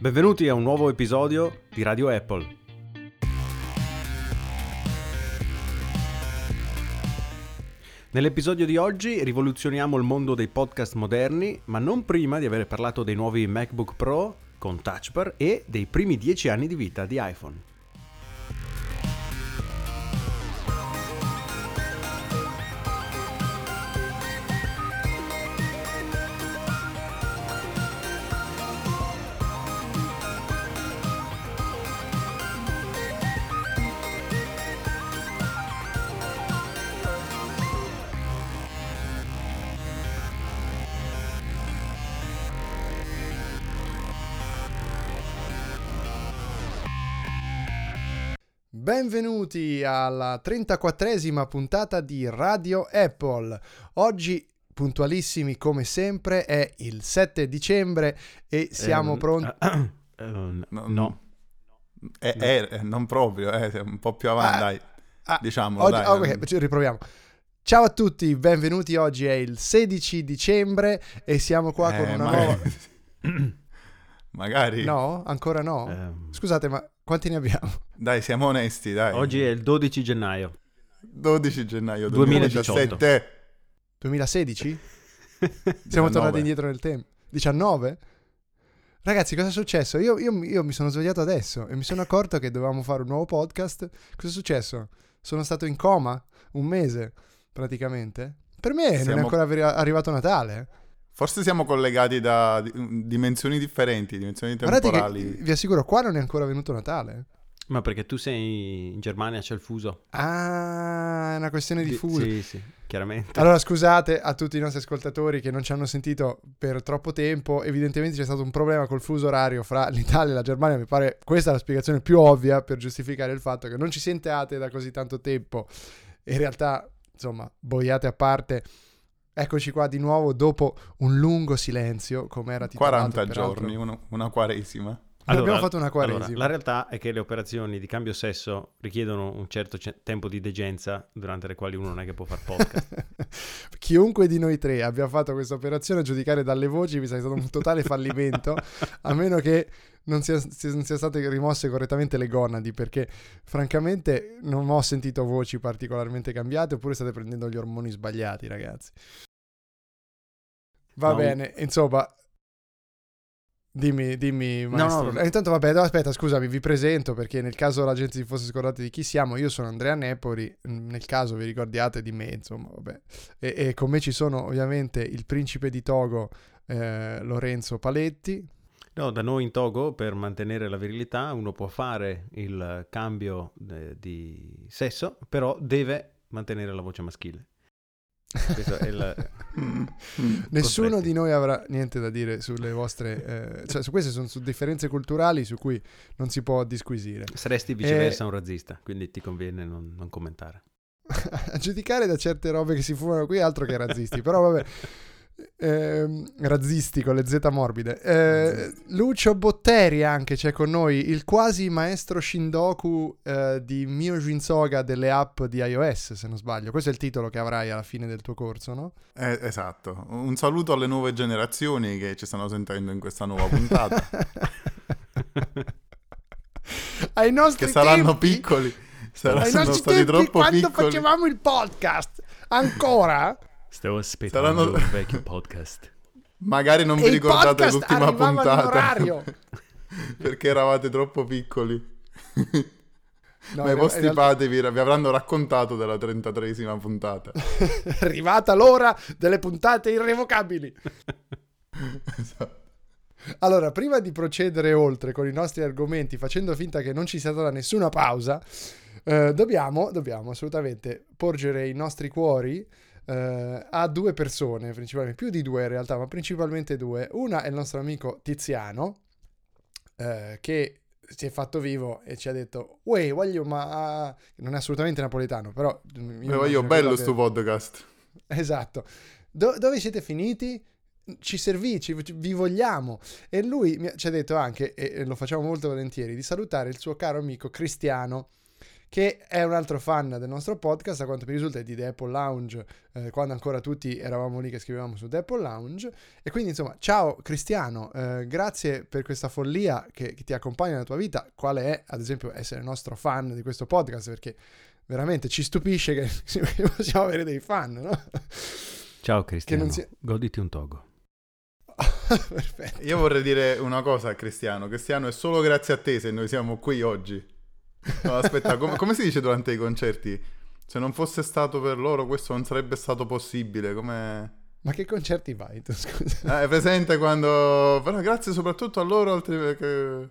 Benvenuti a un nuovo episodio di Radio Apple. Nell'episodio di oggi rivoluzioniamo il mondo dei podcast moderni, ma non prima di aver parlato dei nuovi MacBook Pro con Touch Bar e dei primi 10 anni di vita di iPhone. Alla 34esima puntata di Radio Apple. Oggi puntualissimi come sempre è il 7 dicembre e siamo Ehm, pronti... eh, eh, No. no. Eh, eh, eh, non proprio, eh, un po' più avanti, Ah, dai. Ah, Diciamo, oggi- dai. ok, riproviamo. Ciao a tutti, benvenuti. Oggi è il 16 dicembre e siamo qua con Eh, una ma- nuova... Magari. No, ancora no. Ehm, Scusate, ma quanti ne abbiamo? Dai, siamo onesti, dai. oggi è il 12 gennaio. 12 gennaio 2018. 2017. 2016? Siamo 19. tornati indietro nel tempo. 19? Ragazzi, cosa è successo? Io, io- io mi sono svegliato adesso e mi sono accorto che dovevamo fare un nuovo podcast. Cosa è successo? Sono stato in coma un mese, praticamente. Per me non è Siamo- ancora arri- arrivato Natale. Forse siamo collegati da di- dimensioni differenti, dimensioni Guardate che, temporali. vi assicuro, qua non è ancora venuto Natale. Ma perché tu sei in Germania, c'è il fuso. Ah, è una questione di fuso. Sì, sì, chiaramente. Allora scusate a tutti i nostri ascoltatori che non ci hanno sentito per troppo tempo, evidentemente c'è stato un problema col fuso orario fra l'Italia e la Germania, mi pare questa è la spiegazione più ovvia per giustificare il fatto che non ci sentiate da così tanto tempo e in realtà, insomma, boiate a parte. Eccoci qua di nuovo dopo un lungo silenzio, come era titolato 40 peraltro. giorni, uno- una quaresima. Abbiamo fatto una allora, quaresima. la realtà è che le operazioni di cambio sesso richiedono un certo ce- tempo di degenza durante le quali uno non è che può fare podcast. Chiunque di noi tre abbia fatto questa operazione, a giudicare dalle voci, mi sa che è stato un totale fallimento, a meno che non sia, sia- non sia state rimosse correttamente le gonadi, perché francamente non ho sentito voci particolarmente cambiate, oppure state prendendo gli ormoni sbagliati, ragazzi. Va No. bene, insomma... Dimmi, dimmi, maestro. no. Eh, Intanto, vabbè, no, aspetta, scusami, vi presento perché nel caso la gente si fosse scordata di chi siamo, io sono Andrea Nepori. Nel caso vi ricordiate di me, insomma, vabbè. E, e con me ci sono ovviamente il principe di Togo, eh, Lorenzo Paletti. No, da noi in Togo per mantenere la virilità uno può fare il cambio eh, di sesso, però deve mantenere la voce maschile. Questo è il... Nessuno Costretti. di noi avrà niente da dire sulle vostre. eh, cioè, su queste sono su differenze culturali su cui non si può disquisire. Saresti viceversa un razzista, quindi ti conviene non, non commentare. a giudicare da certe robe che si fumano qui, altro che razzisti. Però vabbè. Ehm, razzisti con le Z morbide. Eh, Lucio Botteri anche c'è con noi, il quasi maestro Shindoku eh, di Mio Jinsoga delle app di iOS, se non sbaglio. Questo è il titolo che avrai alla fine del tuo corso, no? Eh, esatto. Un saluto alle nuove generazioni che ci stanno sentendo in questa nuova puntata. Ai nostri che saranno tempi- piccoli. Ai Saranno nostri stati tempi, troppo quando piccoli. facevamo il podcast, ancora? Stavo aspettando Saranno- un vecchio podcast. Magari non E vi ricordate l'ultima puntata. perché eravate troppo piccoli. No, Ma i realtà- vostri padri vi, vi avranno raccontato della 33esima puntata. è arrivata l'ora delle puntate irrevocabili. Esatto. Allora, prima di procedere oltre con i nostri argomenti, facendo finta che non ci sia stata nessuna pausa, eh, dobbiamo, dobbiamo assolutamente porgere i nostri cuori eh, a due persone, principalmente, più di due in realtà, ma principalmente due. Una è il nostro amico Tiziano, eh, che si è fatto vivo e ci ha detto, uè, voglio, ma... non è assolutamente napoletano, però... Io, immagino io che bello sto podcast. Esatto. Do- dove siete finiti? Ci servì, ci- vi vogliamo. E lui mi ha- ci ha detto anche, e lo facciamo molto volentieri, di salutare il suo caro amico Cristiano, che è un altro fan del nostro podcast, a quanto mi risulta è di The Apple Lounge, eh, quando ancora tutti eravamo lì che scrivevamo su The Apple Lounge. E quindi insomma, ciao Cristiano, eh, grazie per questa follia che, che ti accompagna nella tua vita, quale è ad esempio essere nostro fan di questo podcast, perché veramente ci stupisce che possiamo avere dei fan, no? Ciao Cristiano, si... goditi un togo. Perfetto. Io vorrei dire una cosa a Cristiano. Cristiano, è solo grazie a te se noi siamo qui oggi. No, aspetta, com- come si dice durante i concerti? Se non fosse stato per loro questo non sarebbe stato possibile, come... Ma che concerti vai tu, scusa? Eh, è presente quando... Però grazie soprattutto a loro, altri che...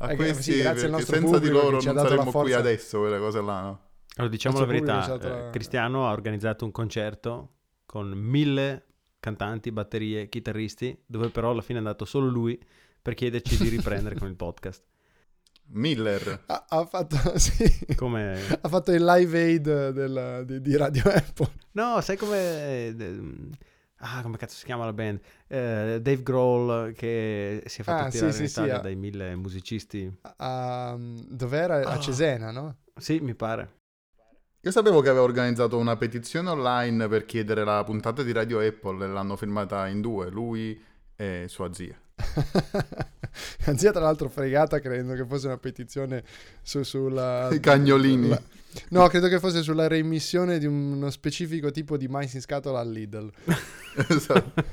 A eh, questi, sì, perché senza di loro non saremmo qui adesso, quelle cose là, no? Allora, diciamo la verità, eh, Cristiano ha organizzato un concerto con mille cantanti, batterie, chitarristi, dove però alla fine è andato solo lui per chiederci di riprendere con il podcast. Miller ha, ha fatto, sì. come... ha fatto il live aid del, di, di, Radio Apple. No, sai come... Ah, come cazzo si chiama la band? Uh, Dave Grohl che si è fatto ah, tirare sì, in sì, Italia sì, dai mille musicisti. Uh, dov'era? Oh. A Cesena, no? Sì, mi pare. Io sapevo che aveva organizzato una petizione online per chiedere la puntata di Radio Apple e l'hanno firmata in due, lui e sua zia. la zia tra l'altro fregata credendo che fosse una petizione su, sulla... I cagnolini. La, no, credo che fosse sulla reimmissione di uno specifico tipo di mais in scatola al Lidl. esatto.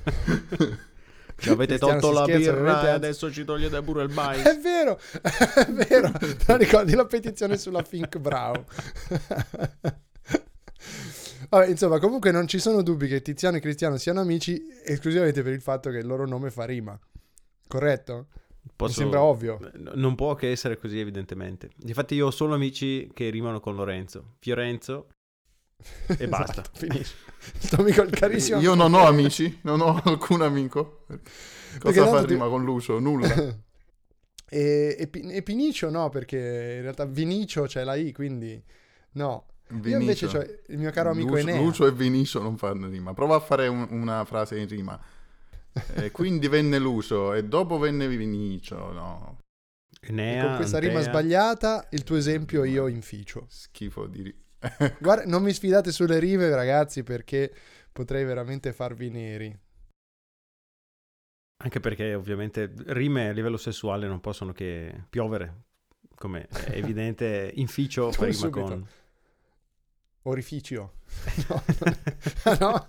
Ci avete tolto la scherza, birra e adesso ci togliete pure il mais. È vero, è vero. Te ricordi la petizione sulla Fink Brow? Vabbè, insomma, comunque non ci sono dubbi che Tiziano e Cristiano siano amici esclusivamente per il fatto che il loro nome fa rima. Corretto? Posso... Mi sembra ovvio. Non può che essere così, evidentemente. Infatti, io ho solo amici che rimano con Lorenzo. Fiorenzo e basta. esatto, finisce. Sto amico il carissimo. Io non ho amici, non ho alcun amico. Cosa fa ti... con Lucio? Nulla. e, e, e, Pinicio no, perché in realtà Vinicio c'è la I, quindi no. Vinicio. Io invece ho il mio caro amico Lucio, Enea. Lucio e Vinicio non fanno rima. Prova a fare un, una frase in rima. E quindi venne Lucio e dopo venne Vinicio, no. Enea, con questa Antea. rima sbagliata, il tuo esempio io inficio. Schifo di Guarda, non mi sfidate sulle rime, ragazzi, perché potrei veramente farvi neri. Anche perché ovviamente rime a livello sessuale non possono che piovere, come è evidente, inficio rima subito. con... Orificio. No, no.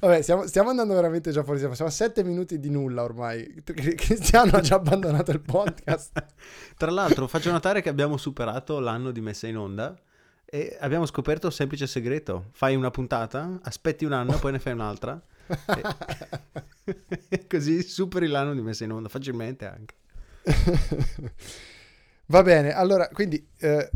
Vabbè, stiamo, stiamo, andando veramente già fuori. Siamo a sette minuti di nulla ormai. Cristiano ha già abbandonato il podcast. Tra l'altro, faccio notare che abbiamo superato l'anno di messa in onda e abbiamo scoperto un semplice segreto. Fai una puntata, aspetti un anno, poi ne fai un'altra. e... Così superi l'anno di messa in onda facilmente anche. Va bene, allora, quindi eh,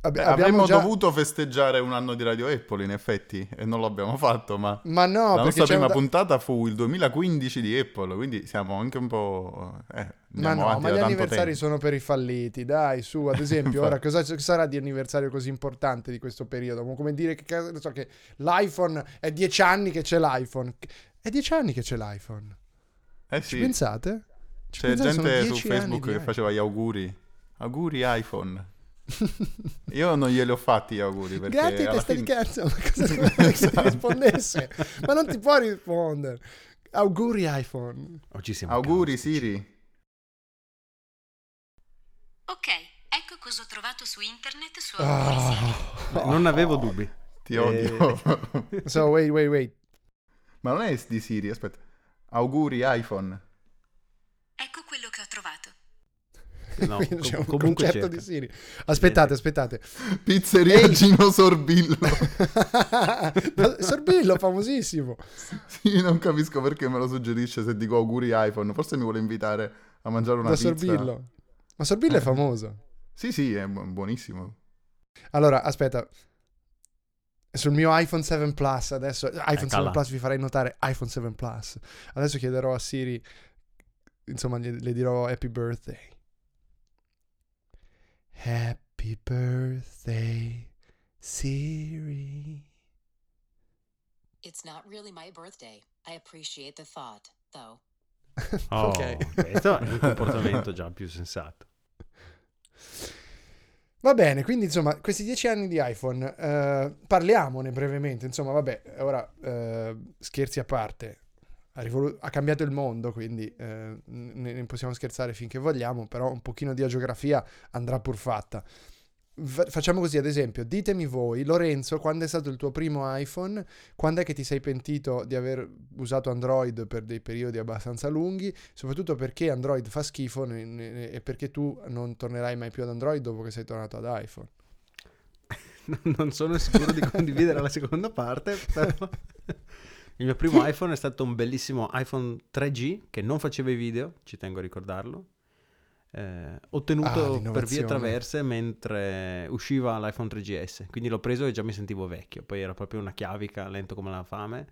Beh, avremmo già... dovuto festeggiare un anno di Radio Apple, in effetti, e non l'abbiamo fatto, ma, ma no, la nostra prima da... puntata fu il 2015 di Apple, quindi siamo anche un po'... Eh, ma no, ma gli anniversari tempo. sono per i falliti, dai, su, ad esempio, ora cosa sarà di anniversario così importante di questo periodo? Come dire che, so, che l'iPhone è dieci anni che c'è l'iPhone. È dieci anni che c'è l'iPhone. Eh sì. Ci pensate? Ci C'è pensate? gente su Facebook che faceva gli auguri. Auguri iPhone. Io non glieli ho fatti gli auguri perché Grazie testa fine... di cazzo, ma cosa si rispondesse? ma non ti può rispondere. Auguri iPhone. auguri Siri. Ok, ecco cosa ho trovato su internet su oh, Non avevo dubbi. Ti odio. Eh... so, wait, wait, wait. Ma non è di Siri, aspetta. Auguri iPhone. Ecco quello che. No, com- c'è un concetto cerca. di Siri. Aspettate, aspettate. Pizzeria Ehi. Gino Sorbillo. Sorbillo, famosissimo. Sì, non capisco perché me lo suggerisce se dico auguri iPhone. Forse mi vuole invitare a mangiare una da pizza. Sorbillo. Ma Sorbillo eh. è famoso. Sì, sì, è buonissimo. Allora, aspetta. Sul mio iPhone 7 Plus, adesso iPhone Eccola. 7 Plus vi farei notare iPhone 7 Plus. Adesso chiederò a Siri, insomma, le dirò happy birthday. Happy birthday, Siri. It's not really my birthday. I appreciate the thought, though. oh, ok, questo è un comportamento già più sensato. Va bene, quindi insomma, questi dieci anni di iPhone, eh, parliamone brevemente. Insomma, vabbè, ora eh, scherzi a parte, ha, rivolu- ha, cambiato il mondo, quindi eh, ne, possiamo scherzare finché vogliamo, però un pochino di geografia andrà pur fatta facciamo così, ad esempio, ditemi voi, Lorenzo, quando è stato il tuo primo iPhone? Quando è che ti sei pentito di aver usato Android per dei periodi abbastanza lunghi? Soprattutto perché Android fa schifo e perché tu non tornerai mai più ad Android dopo che sei tornato ad iPhone? non sono sicuro di condividere la seconda parte, però... Il mio primo iPhone è stato un bellissimo iPhone 3G che non faceva i video, ci tengo a ricordarlo eh, ottenuto ah, per vie traverse mentre usciva l'iPhone 3GS. Quindi l'ho preso e già mi sentivo vecchio. Poi era proprio una chiavica, lento come la fame.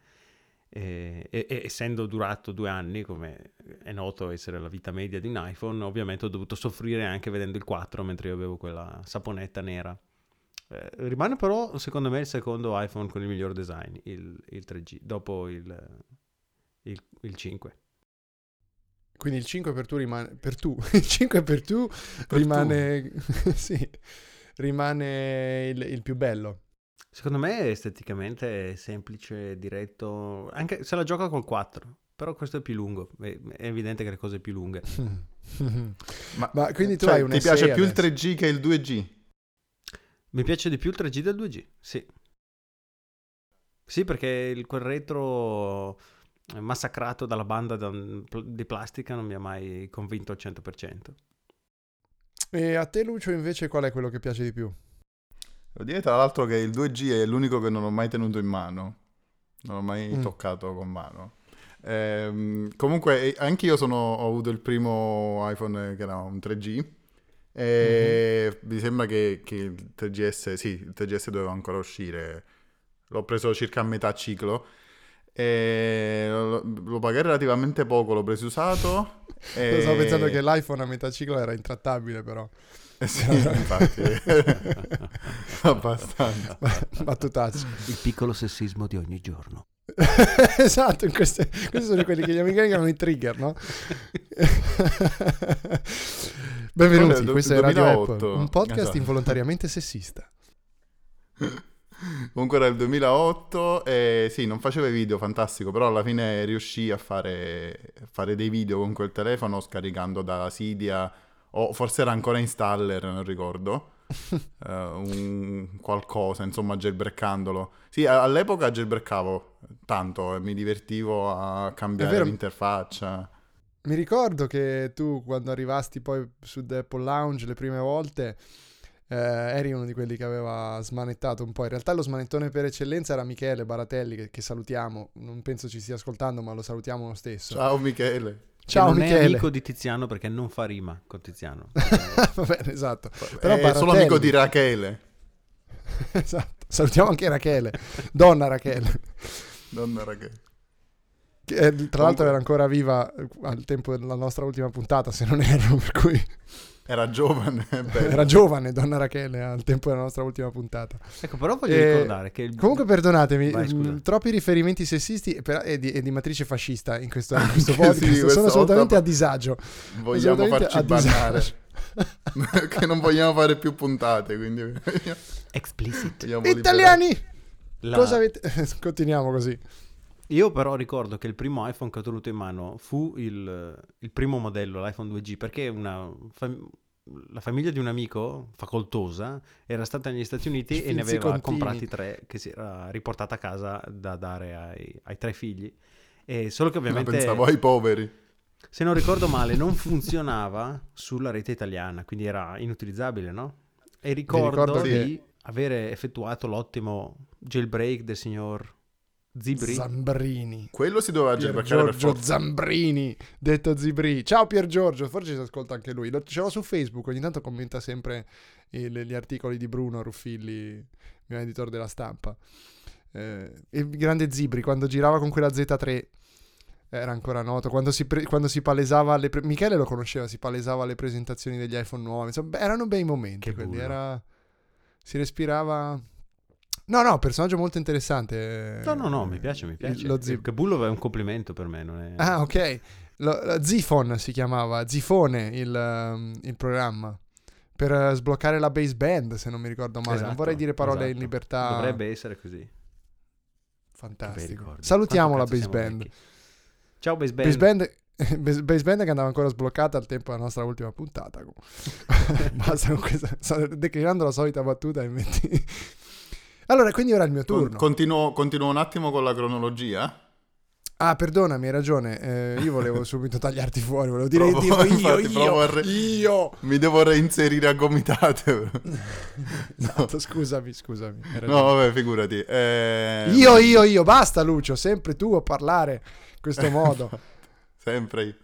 E, e, e, essendo durato due anni, come è noto essere la vita media di un iPhone, ovviamente ho dovuto soffrire anche vedendo il 4 mentre io avevo quella saponetta nera. Eh, rimane però, secondo me, il secondo iPhone con il miglior design, il, il 3G, dopo il, il, il 5. Quindi il 5 per tu rimane... Per tu. Il 5 per tu per rimane... Tu. sì, rimane il, il, più bello. Secondo me esteticamente è semplice, diretto, anche se la gioca col 4. Però questo è più lungo, è, evidente che le cose più lunghe. ma, ma, quindi tu cioè, hai un Ti piace più adesso. il 3G che il 2G? Mi piace di più il 3G del 2G, sì. Sì, perché il, quel retro massacrato dalla banda di plastica non mi ha mai convinto al 100%. E a te Lucio invece qual è quello che piace di più? Devo dire tra l'altro che il 2G è l'unico che non ho mai tenuto in mano, non ho mai mm. toccato con mano. Ehm, comunque anche io sono, ho avuto il primo iPhone che era un 3G e mm-hmm. mi sembra che, che, il 3GS, sì, il 3GS doveva ancora uscire, l'ho preso circa a metà ciclo e lo, lo pagai relativamente poco, l'ho preso usato. E... Stavo pensando che l'iPhone a metà ciclo era intrattabile, però. Eh sì, infatti. Abbastanza. Battutaccio. Il piccolo sessismo di ogni giorno. esatto, queste, questi sono quelli che gli americani chiamano i trigger, no? Benvenuti, questo è Radio App, un podcast esatto. involontariamente sessista. Comunque era il 2008 e sì, non faceva video, fantastico, però alla fine riuscì a fare, fare dei video con quel telefono scaricando da Cydia o forse era ancora installer, non ricordo. uh, un qualcosa, insomma, jailbreakandolo. Sì, all'epoca jailbreakavo tanto e mi divertivo a cambiare l'interfaccia. Mi ricordo che tu quando arrivasti poi su The Apple Lounge le prime volte eh, eri uno di quelli che aveva smanettato un po'. In realtà lo smanettone per eccellenza era Michele Baratelli, che, che salutiamo. Non penso ci stia ascoltando, ma lo salutiamo lo stesso. Ciao Michele. Ciao non Michele. è amico di Tiziano perché non fa rima con Tiziano. Va bene, esatto. Però è Baratelli... solo amico di Rachele. esatto. Salutiamo anche Rachele. Donna Rachele. Donna Rachele. Che, eh, tra Comunque... l'altro era ancora viva al tempo della nostra ultima puntata, se non erro, per cui... Era giovane. Era giovane, donna Rachele, al tempo della nostra ultima puntata. Ecco, però voglio e... ricordare che... Il... Comunque perdonatemi, Vai, mh, mm, troppi riferimenti sessisti e, per... e, di, e, di, matrice fascista in questo, in questo podcast. Sì, sono assolutamente a disagio. Vogliamo assolutamente farci bannare. che non vogliamo fare più puntate, quindi... Explicit. Italiani! La... Cosa avete... Continuiamo così. Io però ricordo che il primo iPhone che ho tenuto in mano fu il, il primo modello, l'iPhone 2G, perché una fam- la famiglia di un amico facoltosa era stata negli Stati Uniti e ne aveva contini. comprati tre che si era riportata a casa da dare ai, ai tre figli. E solo che ovviamente... Ma pensavo ai poveri. Se non ricordo male, non funzionava sulla rete italiana, quindi era inutilizzabile, no? E ricordo, ricordo di che... avere effettuato l'ottimo jailbreak del signor Zibri. Zambrini. Quello si doveva Pier Giorgio Zambrini, detto Zibri. Ciao Pier Giorgio, forse si ascolta anche lui. Ce l'ho su Facebook, ogni tanto commenta sempre il, gli articoli di Bruno Ruffilli, mio editore della stampa. Eh, il grande Zibri, quando girava con quella Z3 era ancora noto. Quando si, pre- quando si palesava, le pre- Michele lo conosceva, si palesava alle presentazioni degli iPhone nuovi. Insomma, erano bei momenti quelli. Era... Si respirava No, no, personaggio molto interessante. No, no, no, mi piace, mi piace. Lo Zip. Bullo è un complimento per me, non è... Ah, ok. Lo, Zifon si chiamava, Zifone il, um, il programma. per sbloccare la baseband, se non mi ricordo male. Esatto, non vorrei dire parole esatto. in libertà. Dovrebbe essere così. Fantastico. Salutiamo la baseband. Ciao baseband. Baseband Baseband che andava ancora sbloccata al tempo della nostra ultima puntata. Basta con questa. Sto declinando la solita battuta e metti. Allora, quindi ora è il mio turno. Continuo, continuo un attimo con la cronologia. Ah, perdonami, hai ragione. Eh, io volevo subito tagliarti fuori. Volevo dire provo, io, infatti, io, re... io. Mi devo reinserire a gomitate. esatto, no. scusami, scusami. No, vabbè, figurati. Eh... Io, io, io. Basta, Lucio. Sempre tu a parlare in questo modo. Sempre io.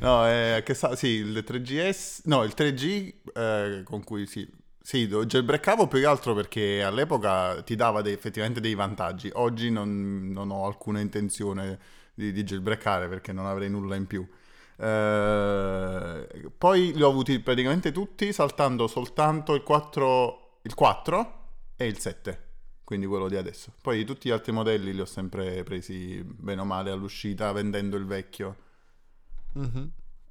No, eh, che sa, sì, il 3GS, no, il 3G eh, con cui sì, sì, jailbreakavo più che altro perché all'epoca ti dava dei, effettivamente dei vantaggi. Oggi non, non ho alcuna intenzione di, di jailbreakare perché non avrei nulla in più. Eh, poi li ho avuti praticamente tutti saltando soltanto il 4, il 4 e il 7 quindi quello di adesso. Poi tutti gli altri modelli li ho sempre presi bene o male all'uscita vendendo il vecchio. Mm-hmm.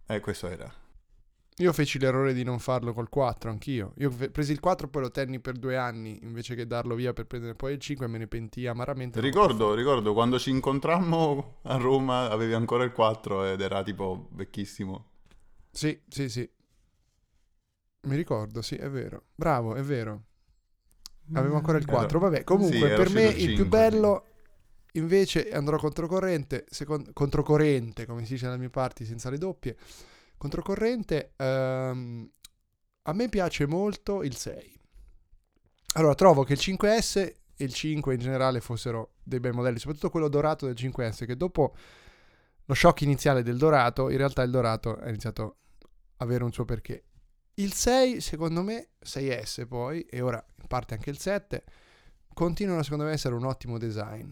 E questo era. Io feci l'errore di non farlo col 4, anch'io. Io ho preso il 4 poi lo tenni per due anni invece che darlo via per prendere poi il 5 e me ne pentii amaramente. Ricordo, ricordo, quando ci incontrammo a Roma avevi ancora il 4 ed era tipo vecchissimo. Sì, sì, sì. Mi ricordo, sì, è vero. Bravo, è vero. Avevo ancora il 4. Vabbè, comunque, sì, per me il, 5, più bello invece andrò controcorrente, secondo, controcorrente, come si dice dalle mie parti, senza le doppie. Controcorrente, ehm, a me piace molto il 6. Allora, trovo che il 5S e il 5 in generale fossero dei bei modelli, soprattutto quello dorato del 5S, che dopo lo shock iniziale del dorato, in realtà il dorato ha iniziato a avere un suo perché. Il 6, secondo me, 6S poi, e ora in parte anche il 7, continuano secondo me a essere un ottimo design.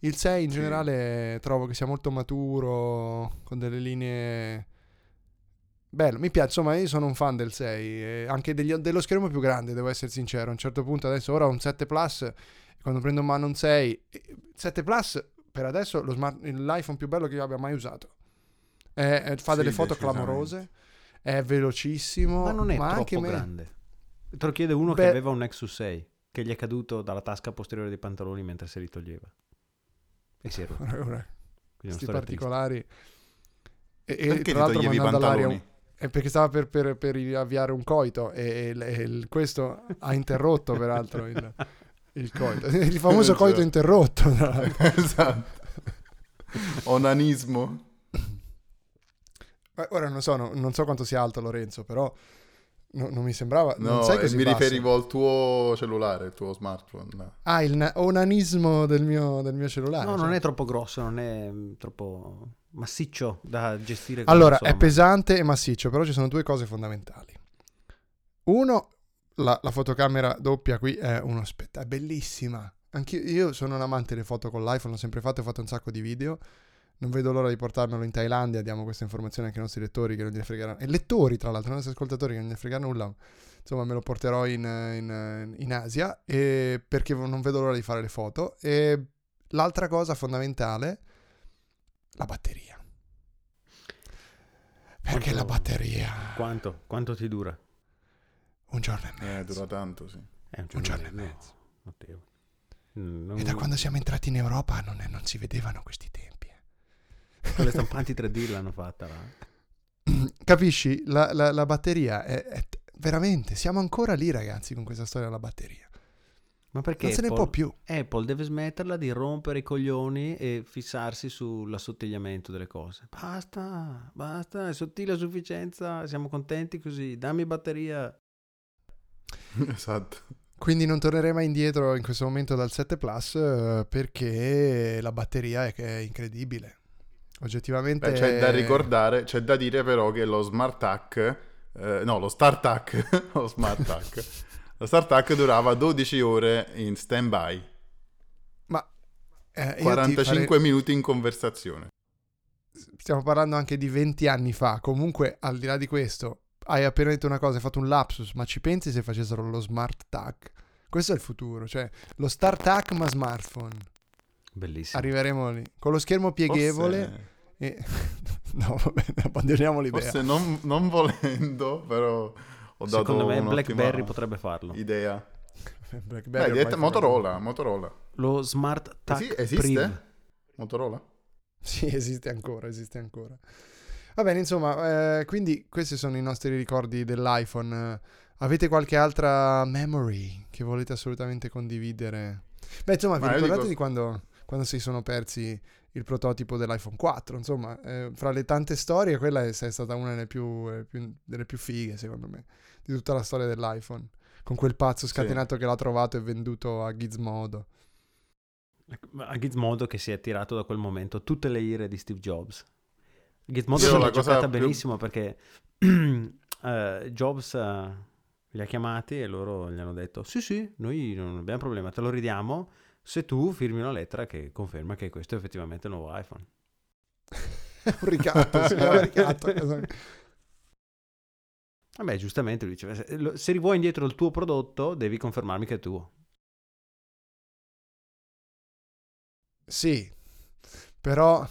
Il 6 in sì. generale trovo che sia molto maturo, con delle linee... Bello, mi piace, insomma io sono un fan del 6, anche degli, dello schermo più grande, devo essere sincero, a un certo punto adesso ora ho un 7 Plus, quando prendo in mano un 6, 7 Plus per adesso lo smart, l'iPhone più bello che io abbia mai usato. Eh, fa sì, delle foto clamorose è velocissimo. Ma non è ma troppo me... grande. Te lo chiede uno Beh... che aveva un Nexus 6 che gli è caduto dalla tasca posteriore dei pantaloni mentre si ritoglieva. E si è rotto. Questi particolari. E, e perché tra l'altro mandando all'aria un... È perché stava per, per, per avviare un coito e, e, e questo ha interrotto peraltro il, il, coito. Il famoso esatto. coito interrotto. esatto. Onanismo. Ora non so, no, non so quanto sia alto Lorenzo, però no, non mi sembrava... No, non sei così mi basso. riferivo al tuo cellulare, il tuo smartphone. No. Ah, il na- onanismo del mio, del mio cellulare. No, cioè. non è troppo grosso, non è troppo massiccio da gestire. Allora, è pesante e massiccio, però ci sono due cose fondamentali. Uno, la, la fotocamera doppia qui è uno spettacolo, è bellissima. Anch'io io sono un amante delle foto con l'iPhone, l'ho sempre fatto, ho fatto un sacco di video. Non vedo l'ora di portarmelo in Thailandia. Diamo questa informazione anche ai nostri lettori che non gliene fregheranno. E lettori, tra l'altro, i nostri ascoltatori che non gliene frega nulla. Insomma, me lo porterò in, in, in Asia perché non vedo l'ora di fare le foto. E l'altra cosa fondamentale, la batteria. Perché Quanto- la batteria... Quanto? Quanto ti dura? Un giorno e Eh, mezzo. dura tanto, sì. È un Un giorno e no, mezzo. notevole. Mm, non- E da quando siamo entrati in Europa non, è- non si vedevano questi tempi. eh. Con le stampanti 3D l'hanno fatta là. Capisci? La, la- la batteria è, è- veramente, siamo ancora lì ragazzi con questa storia della batteria. Ma perché Non se ne Apple, può più. Apple deve smetterla di rompere i coglioni e fissarsi sull'assottigliamento delle cose. Basta, basta, è sottile a sufficienza, siamo contenti così, dammi batteria. esatto. Quindi non tornerei mai indietro in questo momento dal 7 Plus eh, perché la batteria è, che è incredibile. Oggettivamente... Beh, c'è da ricordare, c'è da dire però che lo Smart Tac, eh, no, lo Start Tac, lo Smart Tac, lo Start Tac durava 12 ore in stand-by, Ma... eh, io ti 45 farei- minuti in conversazione. Stiamo parlando anche di 20 anni fa. Comunque, al di là di questo, hai appena detto una cosa, hai fatto un lapsus, ma ci pensi se facessero lo smart tac? Questo è il futuro, cioè lo start tac ma smartphone. Bellissimo. Arriveremo lì. Con lo schermo pieghevole Forse, e... no, vabbè, abbandoniamo l'idea. forse non, non volendo, però ho dato Secondo me BlackBerry potrebbe farlo. Idea. BlackBerry Beh, Motorola, Motorola. Lo Smart Touch Esi- Esiste? Priv. Motorola? Sì, esiste ancora, esiste ancora. Va bene, insomma, eh, quindi questi sono i nostri ricordi dell'iPhone. Avete qualche altra memory che volete assolutamente condividere? Beh, insomma, vi ricordate dico... di quando, quando si sono persi il prototipo dell'iPhone 4? Insomma, eh, fra le tante storie, quella è, è stata una delle più, eh, più, delle più fighe, secondo me, di tutta la storia dell'iPhone. Con quel pazzo scatenato sì. che l'ha trovato e venduto a Gizmodo. A Gizmodo che si è tirato da quel momento tutte le ire di Steve Jobs. Gizmodo se l'ha giocata più... benissimo perché uh, Jobs uh, li ha chiamati e loro gli hanno detto sì sì, noi non abbiamo problema, te lo ridiamo se tu firmi una lettera che conferma che questo è effettivamente il nuovo iPhone. un ricatto, sì, un ricatto. Vabbè, giustamente lui dice, se, se rivuoi indietro il tuo prodotto devi confermarmi che è tuo. Sì, però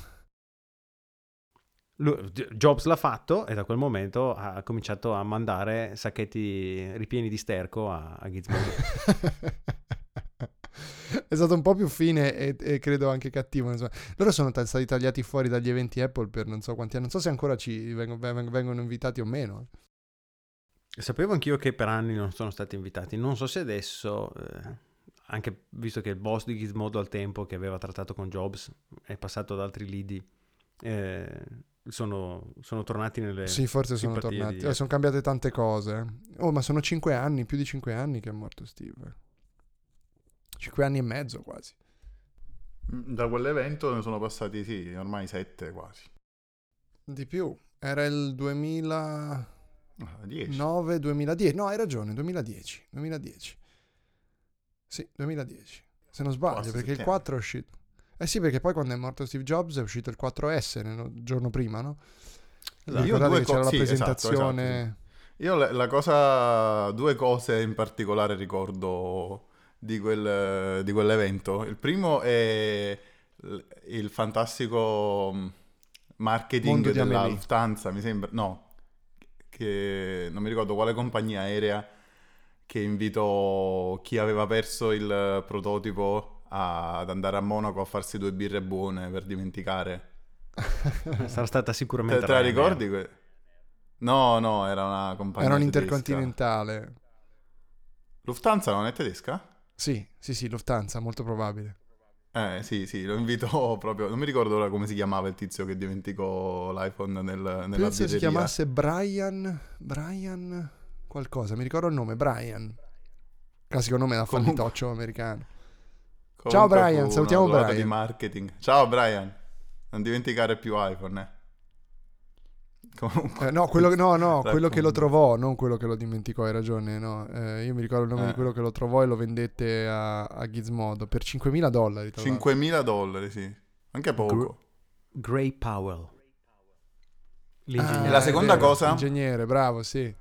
Jobs l'ha fatto e da quel momento ha cominciato a mandare sacchetti ripieni di sterco a, a Gizmodo. è stato un po' più fine e, e credo anche cattivo. Insomma. Loro sono t- stati tagliati fuori dagli eventi Apple per non so quanti anni. Non so se ancora ci vengono, vengono invitati o meno. Sapevo anch'io che per anni non sono stati invitati. Non so se adesso, eh, anche visto che il boss di Gizmodo al tempo che aveva trattato con Jobs è passato ad altri lidi. Eh, sono, sono, tornati nelle sì forse sono tornati di... eh, sono cambiate tante cose oh ma sono cinque anni più di cinque anni che è morto Steve cinque anni e mezzo quasi. Mm, da quell'evento ne sono passati sì ormai sette quasi. Di più. Era il 2009 2010 no hai ragione 2010 2010 sì 2010 se non sbaglio Quasi perché il 4 è uscito. Eh sì, perché poi quando è morto Steve Jobs è uscito il 4S il giorno prima, no? Esatto. Io due che c'era co- la sì, presentazione. Esatto, esatto. Io la, la, cosa, due cose in particolare ricordo di, quel, di quell'evento. Il primo è il fantastico mm, marketing della Lufthansa, mi sembra, no, che non mi ricordo quale compagnia aerea che invitò chi aveva perso il prototipo a, ad andare a Monaco a farsi due birre buone per dimenticare. Sarà stata sicuramente... Te, te la ricordi? Que- no, no, era una compagnia Era un intercontinentale. Lufthansa non è tedesca? Sì, sì, sì, Lufthansa, molto probabile. Eh sì, sì, lo invito proprio. Non mi ricordo ora come si chiamava il tizio che dimenticò l'iPhone nel, nella Penso si chiamasse Brian. Brian. qualcosa, mi ricordo il nome, Brian. Classico nome da Comunque... fallitoccio americano. Ciao Brian, salutiamo Brian. di marketing. Ciao Brian, non dimenticare più iPhone, eh. Comunque, eh, no, quello, no, no quello che lo trovò, non quello che lo dimenticò, hai ragione. No. Eh, io mi ricordo il nome eh. di quello che lo trovò e lo vendette a, a Gizmodo per 5.000 dollari. 5.000 dollari, sì. Anche poco. Gr- Gray Powell. L'ingegnere. Ah, la seconda vero, cosa? L'ingegnere, bravo, sì.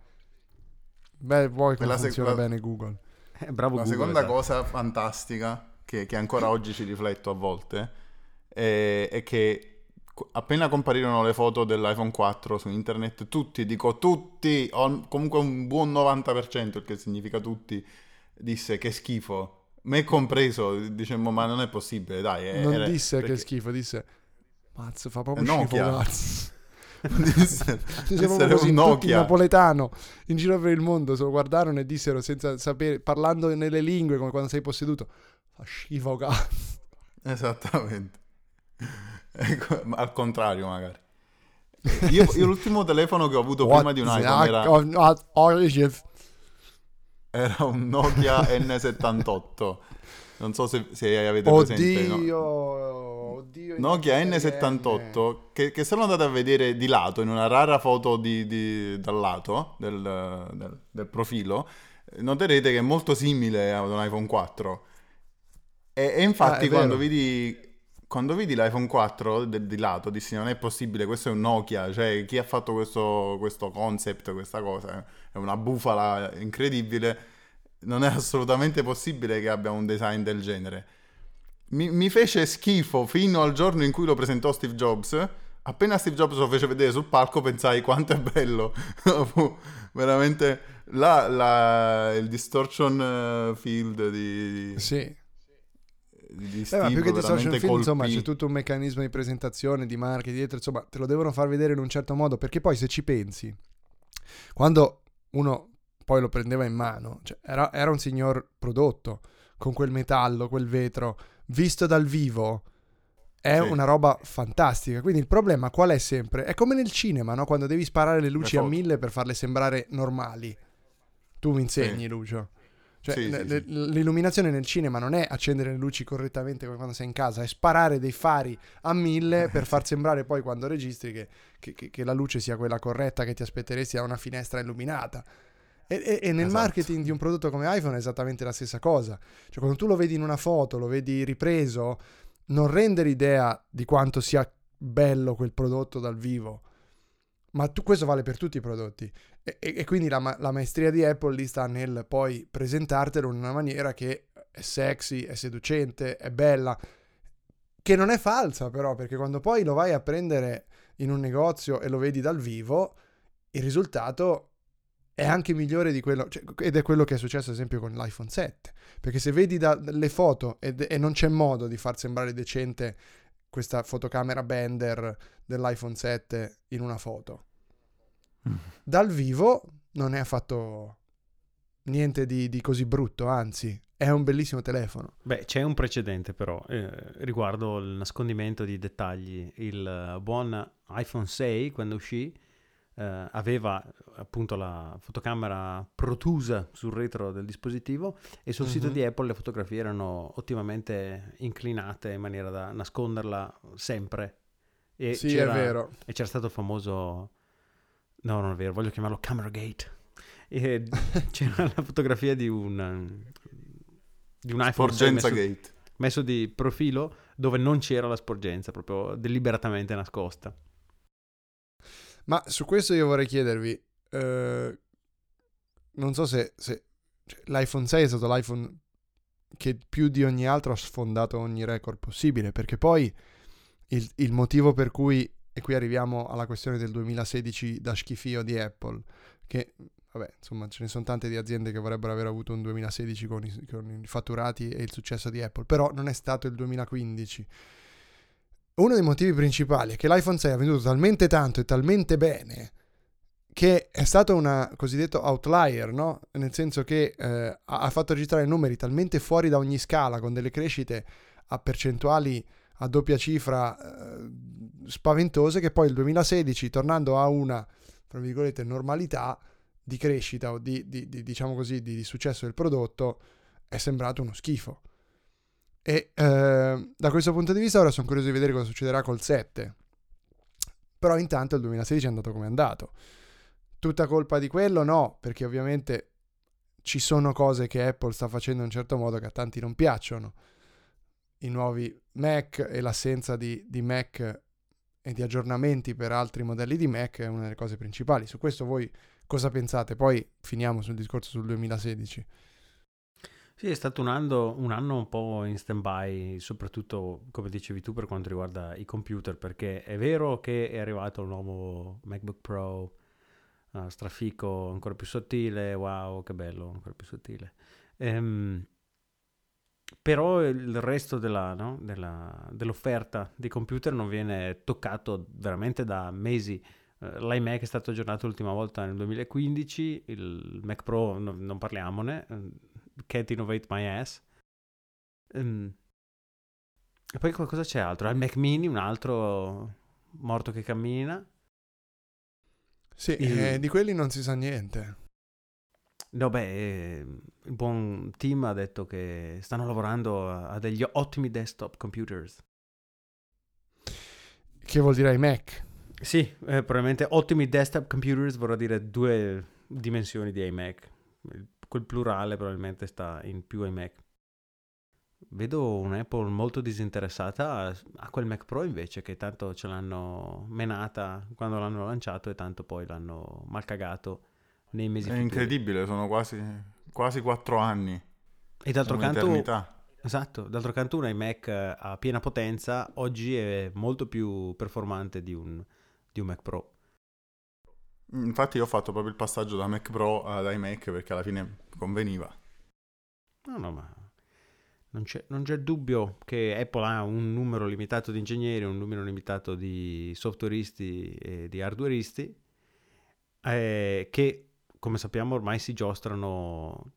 Beh, vuoi come funziona sec- bene Google. Eh, bravo la Google, seconda esatto. cosa fantastica che, che ancora oggi ci rifletto a volte, è, è che appena comparirono le foto dell'iPhone 4 su internet, tutti, dico tutti, o comunque un buon 90%, il che significa tutti, disse che schifo. Me compreso, dicemmo, ma non è possibile, dai. È, non disse perché... che schifo, disse, mazzo, fa proprio Nokia. schifo, cazzo. disse, così un Nokia. napoletano in giro per il mondo se lo guardarono e dissero senza sapere parlando nelle lingue come quando sei posseduto Fa schifo cazzo. Esattamente. Ecco, al contrario magari. Io, io, l'ultimo telefono che ho avuto prima di un iPhone era... era un Nokia N78. Non so se, se avete oddio, presente. No? Oddio, Nokia N78 che, che se lo andate a vedere di lato, in una rara foto di, di, dal lato del, del, del profilo, noterete che è molto simile ad un iPhone 4 e, e infatti ah, quando, vidi, quando, vidi, l'iPhone 4 de, di lato dissi non è possibile, questo è un Nokia, cioè chi ha fatto questo, questo concept, questa cosa, è una bufala incredibile, non è assolutamente possibile che abbia un design del genere. Mi, mi, fece schifo fino al giorno in cui lo presentò Steve Jobs. Appena Steve Jobs lo fece vedere sul palco pensai quanto è bello. Veramente la, la, il distortion field di... Sì. Di eh, ma più che distortion field, insomma, c'è tutto un meccanismo di presentazione, di marketing dietro, insomma, te lo devono far vedere in un certo modo, perché poi se ci pensi, quando uno poi lo prendeva in mano, cioè era, era un signor prodotto, con quel metallo, quel vetro, visto dal vivo, è sì. una roba fantastica. Quindi il problema qual è sempre? È come nel cinema, no? Quando devi sparare le luci a mille per farle sembrare normali. Tu mi insegni, sì. Lucio. Cioè, sì, l- l'illuminazione nel cinema non è accendere le luci correttamente come quando sei in casa, è sparare dei fari a mille per far sembrare poi quando registri che, che, che la luce sia quella corretta che ti aspetteresti da una finestra illuminata. E, e, e nel esatto. marketing di un prodotto come iPhone è esattamente la stessa cosa. Cioè, quando tu lo vedi in una foto, lo vedi ripreso, non rende l'idea di quanto sia bello quel prodotto dal vivo. Ma tu, questo vale per tutti i prodotti. E, e quindi la, la, maestria di Apple lì sta nel poi presentartelo in una maniera che è sexy, è seducente, è bella. Che non è falsa però, perché quando poi lo vai a prendere in un negozio e lo vedi dal vivo, il risultato è anche migliore di quello, cioè, ed è quello che è successo ad esempio con l'iPhone 7, perché se vedi le foto ed, e non c'è modo di far sembrare decente questa fotocamera Bender dell'iPhone 7 in una foto, mm. dal vivo non è affatto niente di, di, così brutto, anzi è un bellissimo telefono. Beh, c'è un precedente però eh, riguardo il nascondimento di dettagli. Il buon iPhone 6 quando uscì eh, aveva appunto la fotocamera protusa sul retro del dispositivo e sul uh-huh. sito mhm. di Apple le fotografie erano ottimamente inclinate in maniera da nasconderla sempre. E sì, è vero. E c'era stato il famoso... No, non è vero, voglio chiamarlo Camera Gate. E c'era la fotografia di un, di un iPhone Sporgenza messo, Gate. messo di profilo dove non c'era la sporgenza, proprio deliberatamente nascosta. Ma su questo io vorrei chiedervi, eh, non so se, se cioè, l'iPhone 6 è stato l'iPhone che più di ogni altro ha sfondato ogni record possibile, perché poi il, il motivo per cui, e qui arriviamo alla questione del 2016 da schifio di Apple, che vabbè, insomma, ce ne sono tante di aziende che vorrebbero aver avuto un 2016 con i, con i, fatturati e il successo di Apple, però non è stato il 2015 uno dei motivi principali è che l'iPhone 6 ha venduto talmente tanto e talmente bene che è stato un cosiddetto outlier, no? Nel senso che eh, ha fatto registrare numeri talmente fuori da ogni scala, con delle crescite a percentuali a doppia cifra eh, spaventose, che poi il 2016, tornando a una, tra virgolette, normalità di crescita o di, di, di diciamo così, di, di successo del prodotto, è sembrato uno schifo. E eh, da questo punto di vista ora sono curioso di vedere cosa succederà col 7. Però intanto il 2016 è andato come è andato. Tutta colpa di quello? No, perché ovviamente ci sono cose che Apple sta facendo in un certo modo che a tanti non piacciono. I nuovi Mac e l'assenza di, di Mac e di aggiornamenti per altri modelli di Mac è una delle cose principali. Su questo voi cosa pensate? Poi finiamo sul discorso sul 2016. Sì, è stato un anno, un anno un po' in stand-by, soprattutto come dicevi tu per quanto riguarda i computer, perché è vero che è arrivato il nuovo MacBook Pro, uh, strafico ancora più sottile, wow, che bello, ancora più sottile. Ehm, però il resto della, no, della, dell'offerta di computer non viene toccato veramente da mesi. Uh, L'iMac è stato aggiornato l'ultima volta nel 2015, il Mac Pro no, non parliamone Can't Innovate My Ass. Um, e poi cosa c'è altro? Il Mac Mini, un altro morto che cammina. Sì, il... eh, di quelli non si sa niente. No, beh, eh, il buon team ha detto che stanno lavorando a, degli ottimi desktop computers. Che vuol dire iMac? Sì, eh, probabilmente ottimi desktop computers vorrà dire due dimensioni di iMac. Il quel plurale probabilmente sta in più ai Mac. Vedo un Apple molto disinteressata a quel Mac Pro invece che tanto ce l'hanno menata quando l'hanno lanciato e tanto poi l'hanno malcagato nei mesi È futuri. incredibile, sono quasi, quasi 4 anni. E d'altro canto, esatto, d'altro canto un iMac a piena potenza oggi è molto più performante di un, di un Mac Pro. Infatti io ho fatto proprio il passaggio da Mac Pro ad iMac perché alla fine conveniva. No, no, ma non c'è, non c'è, dubbio che Apple ha un numero limitato di ingegneri, un numero limitato di softwareisti e di hardwareisti eh, che, come sappiamo, ormai si giostrano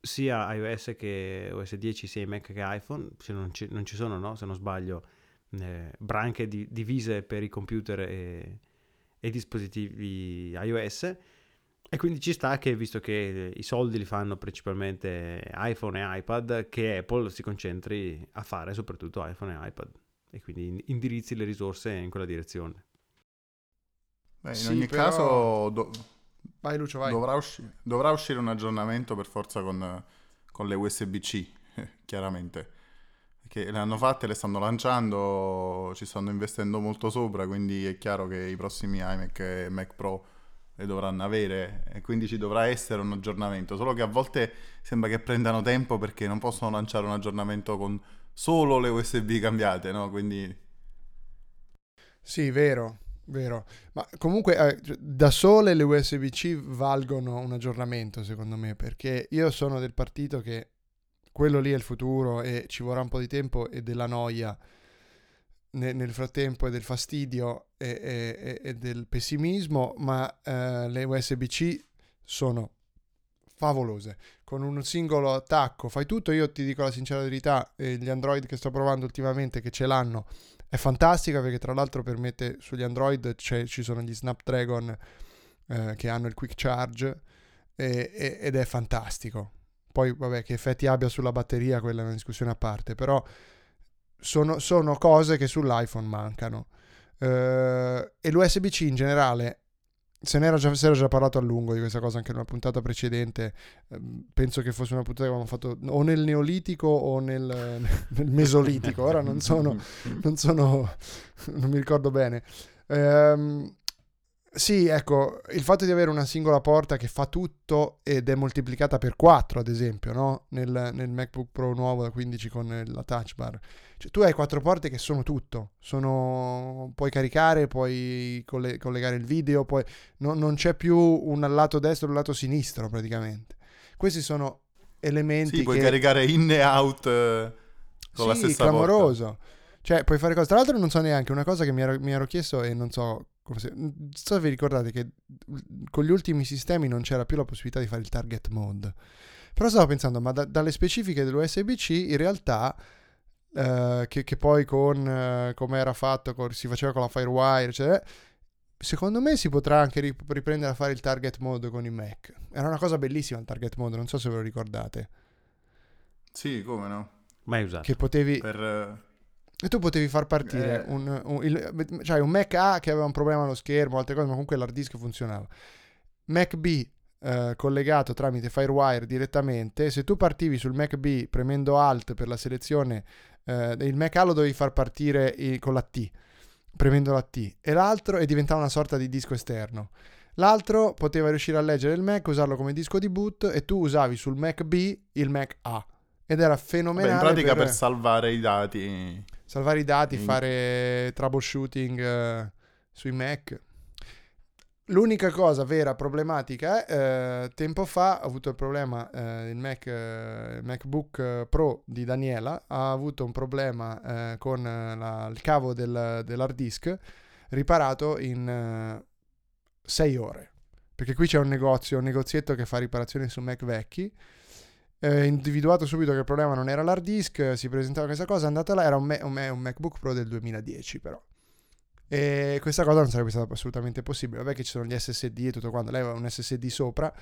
sia iOS che OS 10, sia Mac che iPhone, se non ci, non ci sono, no? se non sbaglio, eh, branche di, divise per i computer e, e dispositivi iOS. E quindi ci sta che, visto che i soldi li fanno principalmente iPhone e iPad, che Apple si concentri a fare soprattutto iPhone e iPad e quindi indirizzi le risorse in quella direzione. Beh, in sì, ogni però... caso do... vai, Lucio, vai. Dovrà, usci... dovrà, uscire un aggiornamento per forza con, con le USB-C, chiaramente. Che le hanno fatte, le stanno lanciando, ci stanno investendo molto sopra, quindi è chiaro che i prossimi iMac e Mac Pro le dovranno avere e quindi ci dovrà essere un aggiornamento, solo che a volte sembra che prendano tempo perché non possono lanciare un aggiornamento con solo le USB cambiate, no? Quindi... Sì, vero, vero. Ma comunque eh, da sole le USB-C valgono un aggiornamento secondo me, perché io sono del partito che quello lì è il futuro e ci vorrà un po' di tempo e della noia ne, nel frattempo e del fastidio e, e, e del pessimismo, ma eh, le USB-C sono favolose. Con un singolo attacco fai tutto. Io ti dico la sincera verità: eh, gli Android che sto provando ultimamente, che ce l'hanno, è fantastica perché tra l'altro permette sugli Android ci sono gli Snapdragon eh, che hanno il quick charge ed è fantastico. Poi, vabbè, che effetti abbia sulla batteria, quella è una discussione a parte, però sono, sono cose che sull'iPhone mancano. Uh, e l'USB-C in generale, se ne era già, se era già parlato a lungo di questa cosa anche in una puntata precedente, uh, penso che fosse una puntata che avevamo fatto o nel Neolitico o nel, nel Mesolitico, ora non sono, non sono, non mi ricordo bene. Um, sì, ecco, il fatto di avere una singola porta che fa tutto ed è moltiplicata per 4, ad esempio, no? nel, nel MacBook Pro nuovo da 15 con la touch bar. Cioè, tu hai quattro porte che sono tutto. Sono... Puoi caricare, puoi coll- collegare il video, puoi... no, non c'è più un lato destro e un lato sinistro praticamente. Questi sono elementi sì, puoi che... caricare in e out eh, con sì, la stessa clamoroso. Porta. Cioè, puoi fare cose. Tra l'altro non so neanche, una cosa che mi ero, mi ero chiesto e non so se, non so se vi ricordate che con gli ultimi sistemi non c'era più la possibilità di fare il target mode. Però stavo pensando, ma da, dalle specifiche dell'USB-C in realtà, eh, che, che, poi con eh, come era fatto, con, si faceva con la Firewire, cioè, secondo me si potrà anche riprendere a fare il target mode con i Mac. Era una cosa bellissima il target mode, non so se ve lo ricordate. Sì, come no? Mai usato. Che potevi... Per e tu potevi far partire eh. un, un, il, cioè un Mac A che aveva un problema allo schermo, altre cose, ma comunque l'hard disk funzionava. Mac B eh, collegato tramite Firewire direttamente. Se tu partivi sul Mac B premendo Alt per la selezione, eh, il Mac A lo dovevi far partire i, con la T, premendo la T, e l'altro e diventava una sorta di disco esterno. L'altro poteva riuscire a leggere il Mac, usarlo come disco di boot e tu usavi sul Mac B il Mac A. Ed era fenomenale. Beh, in pratica per, per salvare i dati salvare i dati, mm. fare troubleshooting uh, sui Mac. L'unica cosa vera problematica è, eh, tempo fa ho avuto il problema, eh, il, Mac, eh, MacBook Pro di Daniela ha avuto un problema eh, con la, il cavo del, dell'hard disk riparato in 6 ore. Perché qui c'è un negozio, un negozietto che fa riparazioni su Mac vecchi eh, individuato subito che il problema non era l'hard disk, si presentava questa cosa, è andata là, era un, un, un, Macbook Pro del 2010 però. E questa cosa non sarebbe stata assolutamente possibile. Vabbè che ci sono gli SSD e tutto quanto, lei aveva un SSD sopra.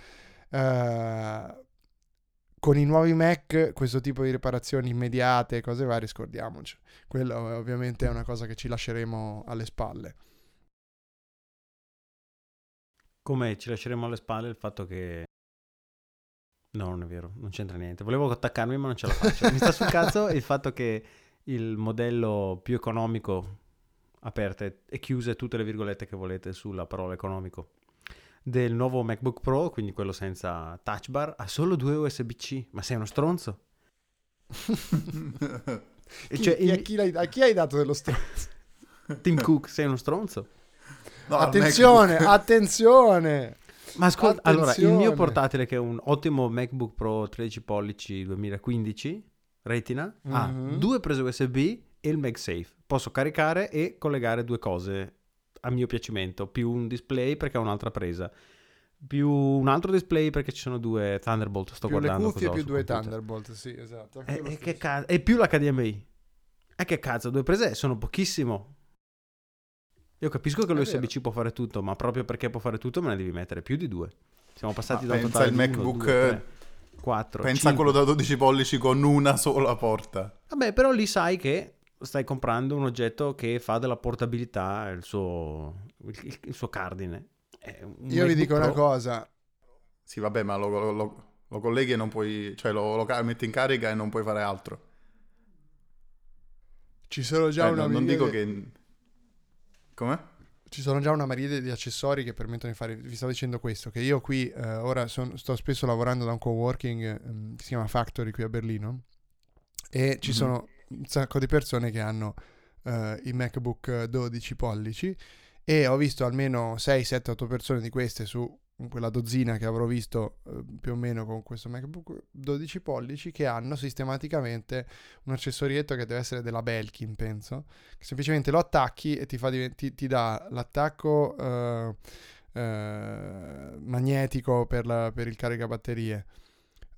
Eh, con i nuovi Mac questo tipo di riparazioni immediate, cose varie, scordiamoci. Quello ovviamente è una cosa che ci lasceremo alle spalle. Come ci lasceremo alle spalle il fatto che No, non è vero, non c'entra niente. Volevo attaccarmi, ma non ce la faccio. Mi sta sul cazzo il fatto che il modello più economico, aperte e chiuse tutte le virgolette che volete sulla parola economico, del nuovo MacBook Pro, quindi quello senza touch bar, ha solo due USB-C. Ma sei uno stronzo? chi, cioè, chi, a, chi a, chi hai dato dello stronzo? Tim Cook, sei uno stronzo? No, attenzione, attenzione. Ma ascolta, allora, il mio portatile che è un ottimo MacBook Pro 13 pollici 2015 Retina mm-hmm. ha mhm. due prese USB e il MagSafe. Posso caricare e collegare due cose a mio piacimento, più un display perché ha un'altra presa più un altro display perché ci sono due Thunderbolt. Sto più guardando. Le cuffie più due computer. Thunderbolt, sì, esatto. E, e, che ca- e più l'HDMI. E che cazzo, due prese sono pochissimo. Io capisco che l'USB-C può fare tutto, ma proprio perché può fare tutto me ne devi mettere più di due. Siamo passati ma da un totale il MacBook 3, 4, Pensa a quello da 12 pollici con una sola porta. Vabbè, però lì sai che stai comprando un oggetto che fa della portabilità il suo, il, il suo cardine. Io vi dico Pro. una cosa. Sì, vabbè, ma lo, lo, lo colleghi e non puoi... Cioè, lo, lo, metti in carica e non puoi fare altro. Ci sono già eh, una... Non, non dico che... Come? Ci sono già una miriade di accessori che permettono di fare. Vi stavo dicendo questo: che io qui eh, ora son, sto spesso lavorando da un coworking eh, che si chiama Factory qui a Berlino. E ci mm-hmm. sono un sacco di persone che hanno eh, i MacBook 12 pollici e ho visto almeno 6, 7, 8 persone di queste su quella dozzina che avrò visto eh, più o meno con questo MacBook 12 pollici che hanno sistematicamente un accessorietto che deve essere della Belkin penso che semplicemente lo attacchi e ti, fa divent- ti, ti dà l'attacco eh, eh, magnetico per, la, per, il caricabatterie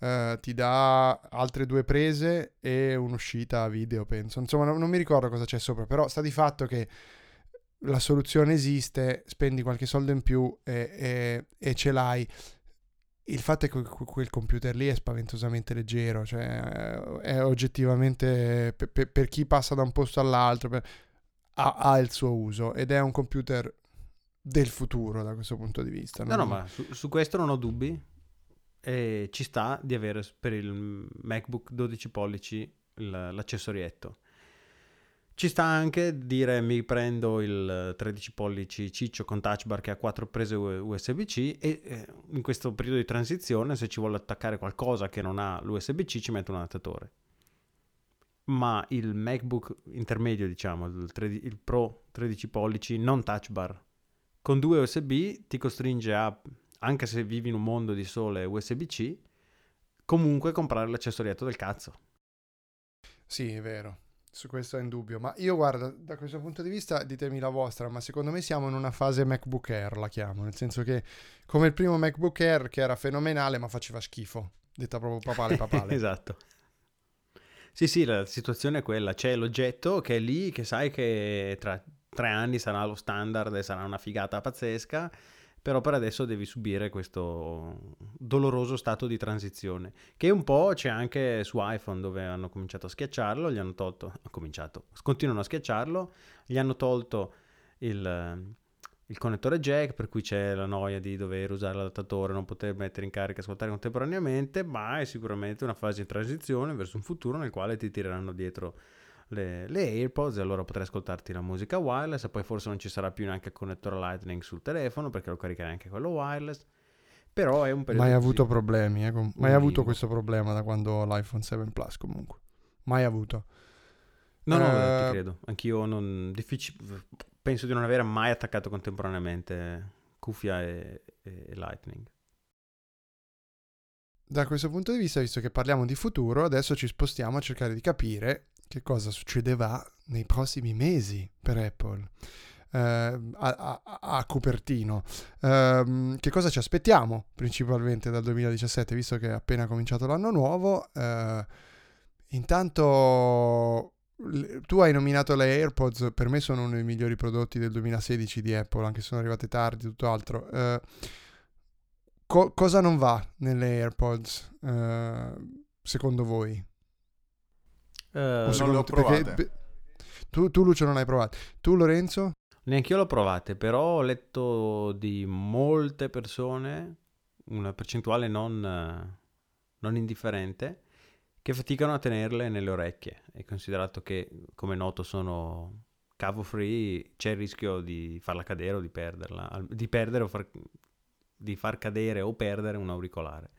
Uh, ti dà altre due prese e un'uscita video, penso. Insomma, non, non, mi ricordo cosa c'è sopra, però sta di fatto che la soluzione esiste, spendi qualche soldo in più e, e, e ce l'hai. Il fatto è che quel computer lì è spaventosamente leggero, cioè è oggettivamente per, per chi passa da un posto all'altro per, ha, ha, il suo uso ed è un computer del futuro da questo punto di vista. No, no, ma su, su questo non ho dubbi. E ci sta di avere per il MacBook 12 pollici l'accessorietto. Ci sta anche dire mi prendo il 13 pollici ciccio con touch bar che ha quattro prese USB-C e eh, in questo periodo di transizione se ci vuole attaccare qualcosa che non ha l'USB-C ci metto un adattatore. Ma il MacBook intermedio, diciamo, il, 13, il Pro 13 pollici non touch bar con due USB ti costringe a, anche se vivi in un mondo di sole USB-C, comunque comprare l'accessorietto del cazzo. Sì, è vero. Su questo è indubbio, ma io guarda, da questo punto di vista ditemi la vostra, ma secondo me siamo in una fase MacBook Air, la chiamo, nel senso che come il primo MacBook Air che era fenomenale ma faceva schifo, detta proprio papale papale. esatto. Sì, sì, la situazione è quella, c'è l'oggetto che è lì, che sai che tra tre anni sarà lo standard e sarà una figata pazzesca però per adesso devi subire questo doloroso stato di transizione, che un po' c'è anche su iPhone dove hanno cominciato a schiacciarlo, gli hanno tolto, ha cominciato, continuano a schiacciarlo, gli hanno tolto il, il connettore jack, per cui c'è la noia di dover usare l'adattatore, non poter mettere in carica e ascoltare contemporaneamente, ma è sicuramente una fase di transizione verso un futuro nel quale ti tireranno dietro le, le AirPods e allora potrai ascoltarti la musica wireless e poi forse non ci sarà più neanche il connettore Lightning sul telefono perché lo caricherai anche quello wireless. Però è un periodo... Mai avuto problemi, eh? Com- mai avuto questo problema da quando ho l'iPhone 7 Plus comunque. Mai avuto. No, no, uh... ti credo. Anch'io non... Difficil... penso di non aver mai attaccato contemporaneamente cuffia e, e Lightning. Da questo punto di vista, visto che parliamo di futuro, adesso ci spostiamo a cercare di capire che cosa succederà nei prossimi mesi per Apple. Uh, a, a, a, Cupertino. Uh, che cosa ci aspettiamo principalmente dal 2017, visto che è appena cominciato l'anno nuovo? Uh, intanto tu hai nominato le AirPods, per me sono uno dei migliori prodotti del 2016 di Apple, anche se sono arrivate tardi, tutto altro. Eh, co- cosa non va nelle AirPods, secondo voi? Uh, non le ho provate. Perché, tu, tu, Lucio non hai provato. Tu Lorenzo? Neanche io l'ho provate, però ho letto di molte persone, una percentuale non, non indifferente, che faticano a tenerle nelle orecchie. E considerato che, come noto, sono cavo free, c'è il rischio di farla cadere o di perderla, di perdere o far, di far cadere o perdere un auricolare.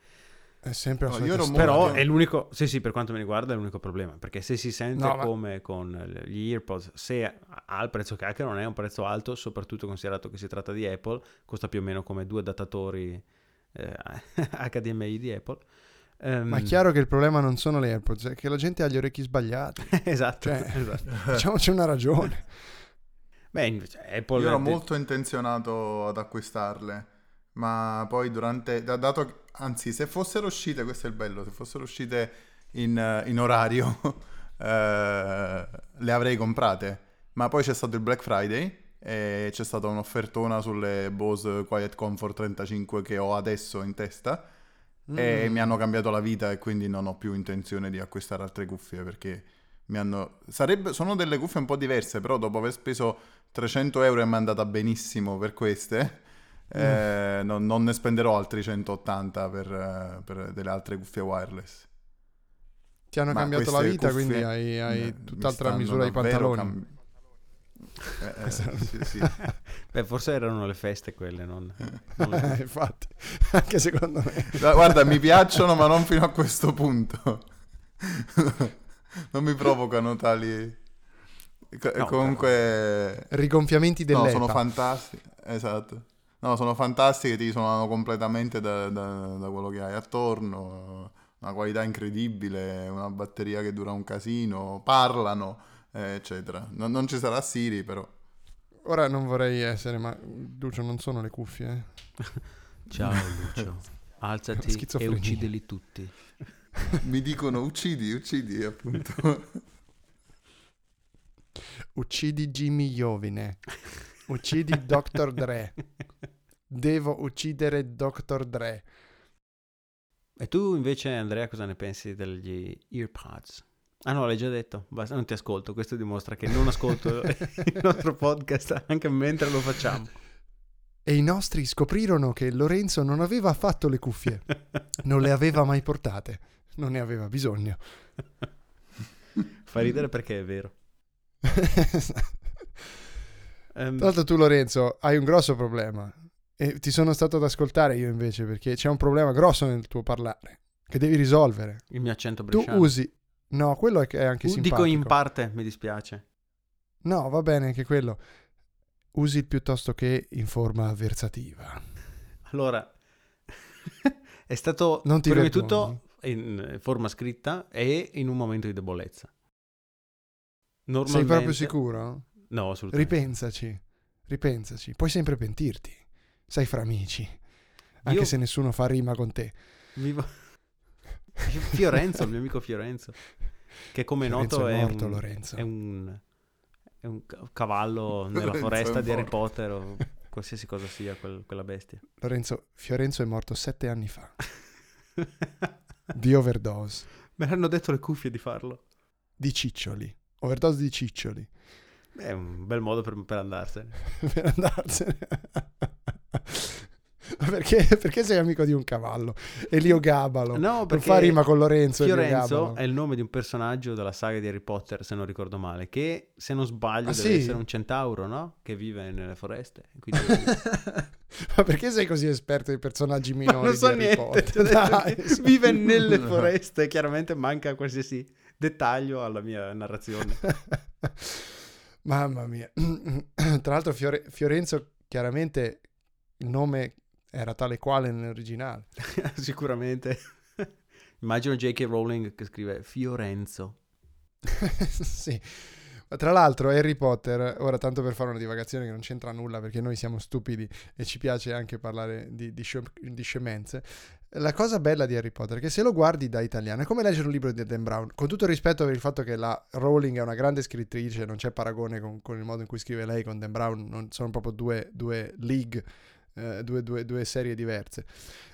È sempre No, io. Però è l'unico, sì sì, per quanto mi riguarda è l'unico problema, perché se si sente No, ma- come con gli AirPods, se ha il prezzo che ha, che non è un prezzo alto, soprattutto considerato che si tratta di Apple, costa più o meno come due adattatori eh, HDMI di Apple. Ehm, Ma è chiaro che il problema non sono le AirPods, è che la gente ha gli orecchi sbagliati. esatto, Cioè- esatto. Diciamoci una ragione. Beh, invece Apple Io ero molto intenzionato ad acquistarle, ma poi durante... da- Dato, che- anzi, se fossero uscite, questo è il bello, se fossero uscite in, in orario, eh, le avrei comprate. Ma poi c'è stato il Black Friday e c'è stata un'offertona sulle Bose Quiet Comfort 35 che ho adesso in testa e Mm. mi hanno cambiato la vita e quindi non ho più intenzione di acquistare altre cuffie perché mi hanno... Sarebbe... Sono delle cuffie un po' diverse, però dopo aver speso 300 euro e mi è andata benissimo per queste, eh, non, non ne spenderò altri 180 per, eh, per delle altre cuffie wireless. Ti hanno Ma cambiato la vita, cuffie, quindi hai, hai mi tutt'altra misura di pantaloni. cam- Eh, eh, sì, sì. Beh, forse erano le feste quelle, non, non le- Eh, Infatti, anche secondo me. No, Guarda, mi piacciono, ma non fino a questo punto. non mi provocano tali... Co- No, Comunque... Rigonfiamenti No, dell'EPA. sono fantastiche. Esatto. No, sono fantastiche, ti isolano completamente da, da- da quello che hai attorno. Una qualità incredibile, una batteria che dura un casino, parlano, eh, eccetera. Non, non ci sarà Siri, però. Ora non vorrei essere, ma Lucio non sono le cuffie. eh. Ciao Lucio, alzati e uccidili tutti. Mi dicono uccidi, uccidi, appunto. Uccidi Jimmy Iovine. Uccidi Dr. Dre. Devo uccidere Dr. Dre. E tu invece, Andrea, cosa ne pensi degli EarPods? Ah no, l'hai già detto, basta, non ti ascolto, questo dimostra che non ascolto il nostro podcast anche mentre lo facciamo. E i nostri scoprirono che Lorenzo non aveva affatto le cuffie. Non le aveva mai portate. Non ne aveva bisogno. Fa ridere perché è vero. Tra l'altro tu Lorenzo hai un grosso problema e ti sono stato ad ascoltare io invece perché c'è un problema grosso nel tuo parlare che devi risolvere. il mio accento Tu bresciano. usi... No, quello è che è anche U- simpatico. Dico in parte, mi dispiace. No, va bene anche quello. Usi il piuttosto che in forma avversativa. Allora, è stato Non ti prima di tutto in forma scritta e in un momento di debolezza. Sei Normalmente... proprio sicuro? No, assolutamente. Ripensaci. Ripensaci. Puoi sempre pentirti. Sei fra amici. Anche Io- se nessuno fa rima con te. Vivo... Fiorenzo, il mio amico Fiorenzo, che come Lorenzo noto è morto, un, è un è un ca- cavallo nella Lorenzo foresta di Harry. Potter o qualsiasi cosa sia quel- quella bestia. Lorenzo, Fiorenzo è morto sette anni fa. Di overdose. Me l'hanno detto le cuffie di farlo. Di ciccioli. Overdose di ciccioli. È un bel modo per, per andarsene. per andarsene. Perché, perché sei amico di un cavallo? Elio Gabalo. No, non perché fa rima con Lorenzo. Gabalo. è il nome di un personaggio della saga di Harry Potter, se non ricordo male, che se non sbaglio Ah, deve sì? essere un centauro, no? Che vive nelle foreste. Quindi... Ma perché sei così esperto di personaggi Ma minori? non so di Harry niente, Dai, vive nelle foreste, chiaramente manca qualsiasi dettaglio alla mia narrazione. Mamma mia. Tra l'altro Fiore- Fiorenzo chiaramente il nome era tale quale nell'originale. Sicuramente. Immagino J.K. Rowling che scrive Fiorenzo. sì. Ma tra l'altro Harry Potter, ora tanto per fare una divagazione che non c'entra nulla perché noi siamo stupidi e ci piace anche parlare di, di, scem- di scemenze, la cosa bella di Harry Potter è che se lo guardi da italiano è come leggere un libro di Dan Brown, con tutto il rispetto per il fatto che la Rowling è una grande scrittrice, non c'è paragone con, con il modo in cui scrive lei con Dan Brown, non, sono proprio due, due league, eh, due, due- due serie diverse.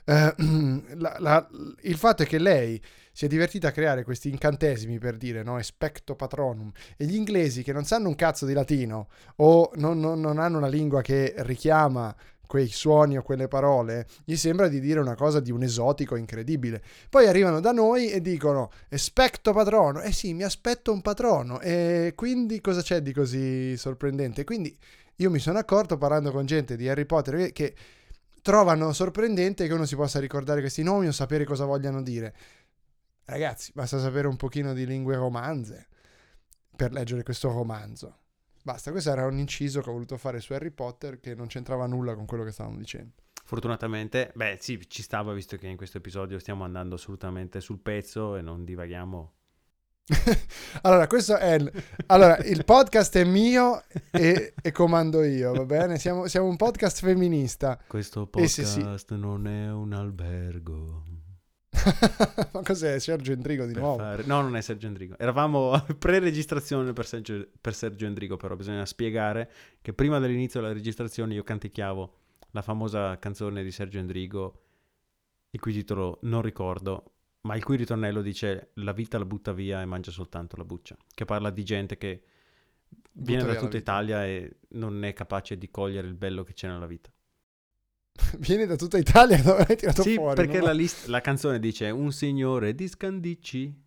Eh, la- la- il fatto è che lei si è divertita a creare questi incantesimi per dire no, especto patronum e gli inglesi che non sanno un cazzo di latino o non, non- non hanno una lingua che richiama quei suoni o quelle parole, gli sembra di dire una cosa di un esotico incredibile. Poi arrivano da noi e dicono especto patrono. Eh sì, mi aspetto un patrono. E quindi cosa c'è di così sorprendente? Quindi io mi sono accorto parlando con gente di Harry Potter che trovano sorprendente che uno si possa ricordare questi nomi o sapere cosa vogliano dire. Ragazzi, basta sapere un pochino di lingue romanze per leggere questo romanzo. Basta, questo era un inciso che ho voluto fare su Harry Potter che non c'entrava nulla con quello che stavamo dicendo. Fortunatamente, beh sì, ci stava visto che in questo episodio stiamo andando assolutamente sul pezzo e non divaghiamo. allora, questo è il, allora, il podcast è mio e, e comando io, va bene? Siamo, siamo, un podcast femminista. Questo podcast sì, sì. non è un albergo. Ma cos'è Sergio Endrigo di per nuovo? Fare... No, non è Sergio Endrigo. Eravamo a pre-registrazione per Sergio, per Sergio Endrigo, però bisogna spiegare che prima dell'inizio della registrazione io canticchiavo la famosa canzone di Sergio Endrigo, il cui titolo non ricordo, ma il cui ritornello dice la vita la butta via e mangia soltanto la buccia, che parla di gente che viene da tutta Italia e non è capace di cogliere il bello che c'è nella vita. Viene da tutta Italia dove hai tirato sì, fuori? perché no? la, list- la, canzone dice un signore di Scandicci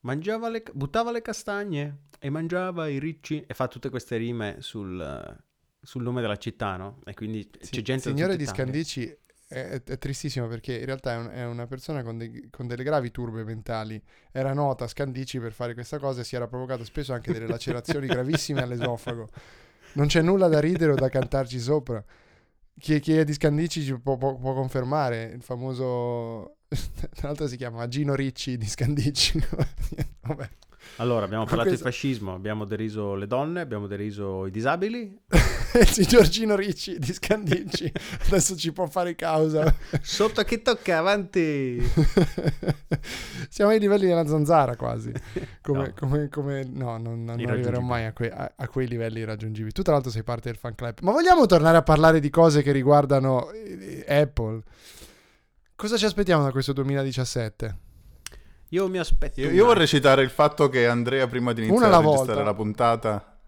mangiava le, buttava le castagne e mangiava i ricci e fa tutte queste rime sul, sul nome della città, no? E quindi sì, c'è gente... Il signore di Scandicci è, è, tristissimo perché in realtà è, un, è una persona con, dei, con, delle gravi turbe mentali. Era nota a Scandicci per fare questa cosa e si era provocato spesso anche delle lacerazioni gravissime all'esofago. Non c'è nulla da ridere o da cantarci sopra. Chi, chi è di Scandicci può, può, può confermare il famoso... Tra l'altro si chiama Gino Ricci di Scandicci. Vabbè. Allora, abbiamo parlato questo... di fascismo, abbiamo deriso le donne, abbiamo deriso i disabili. il signor Gino Ricci di Scandicci adesso ci può fare causa. Sotto che tocca, avanti! Siamo ai livelli della zanzara quasi. Come, no. Come, come, no, non, non arriveremo mai a quei, a, a quei, livelli irraggiungibili. Tu tra l'altro sei parte del fan club. Ma vogliamo tornare a parlare di cose che riguardano eh, Apple? Cosa ci aspettiamo da questo 2017? Io mi aspetto. Io, io vorrei citare il fatto che Andrea, prima di iniziare a registrare volta. la puntata,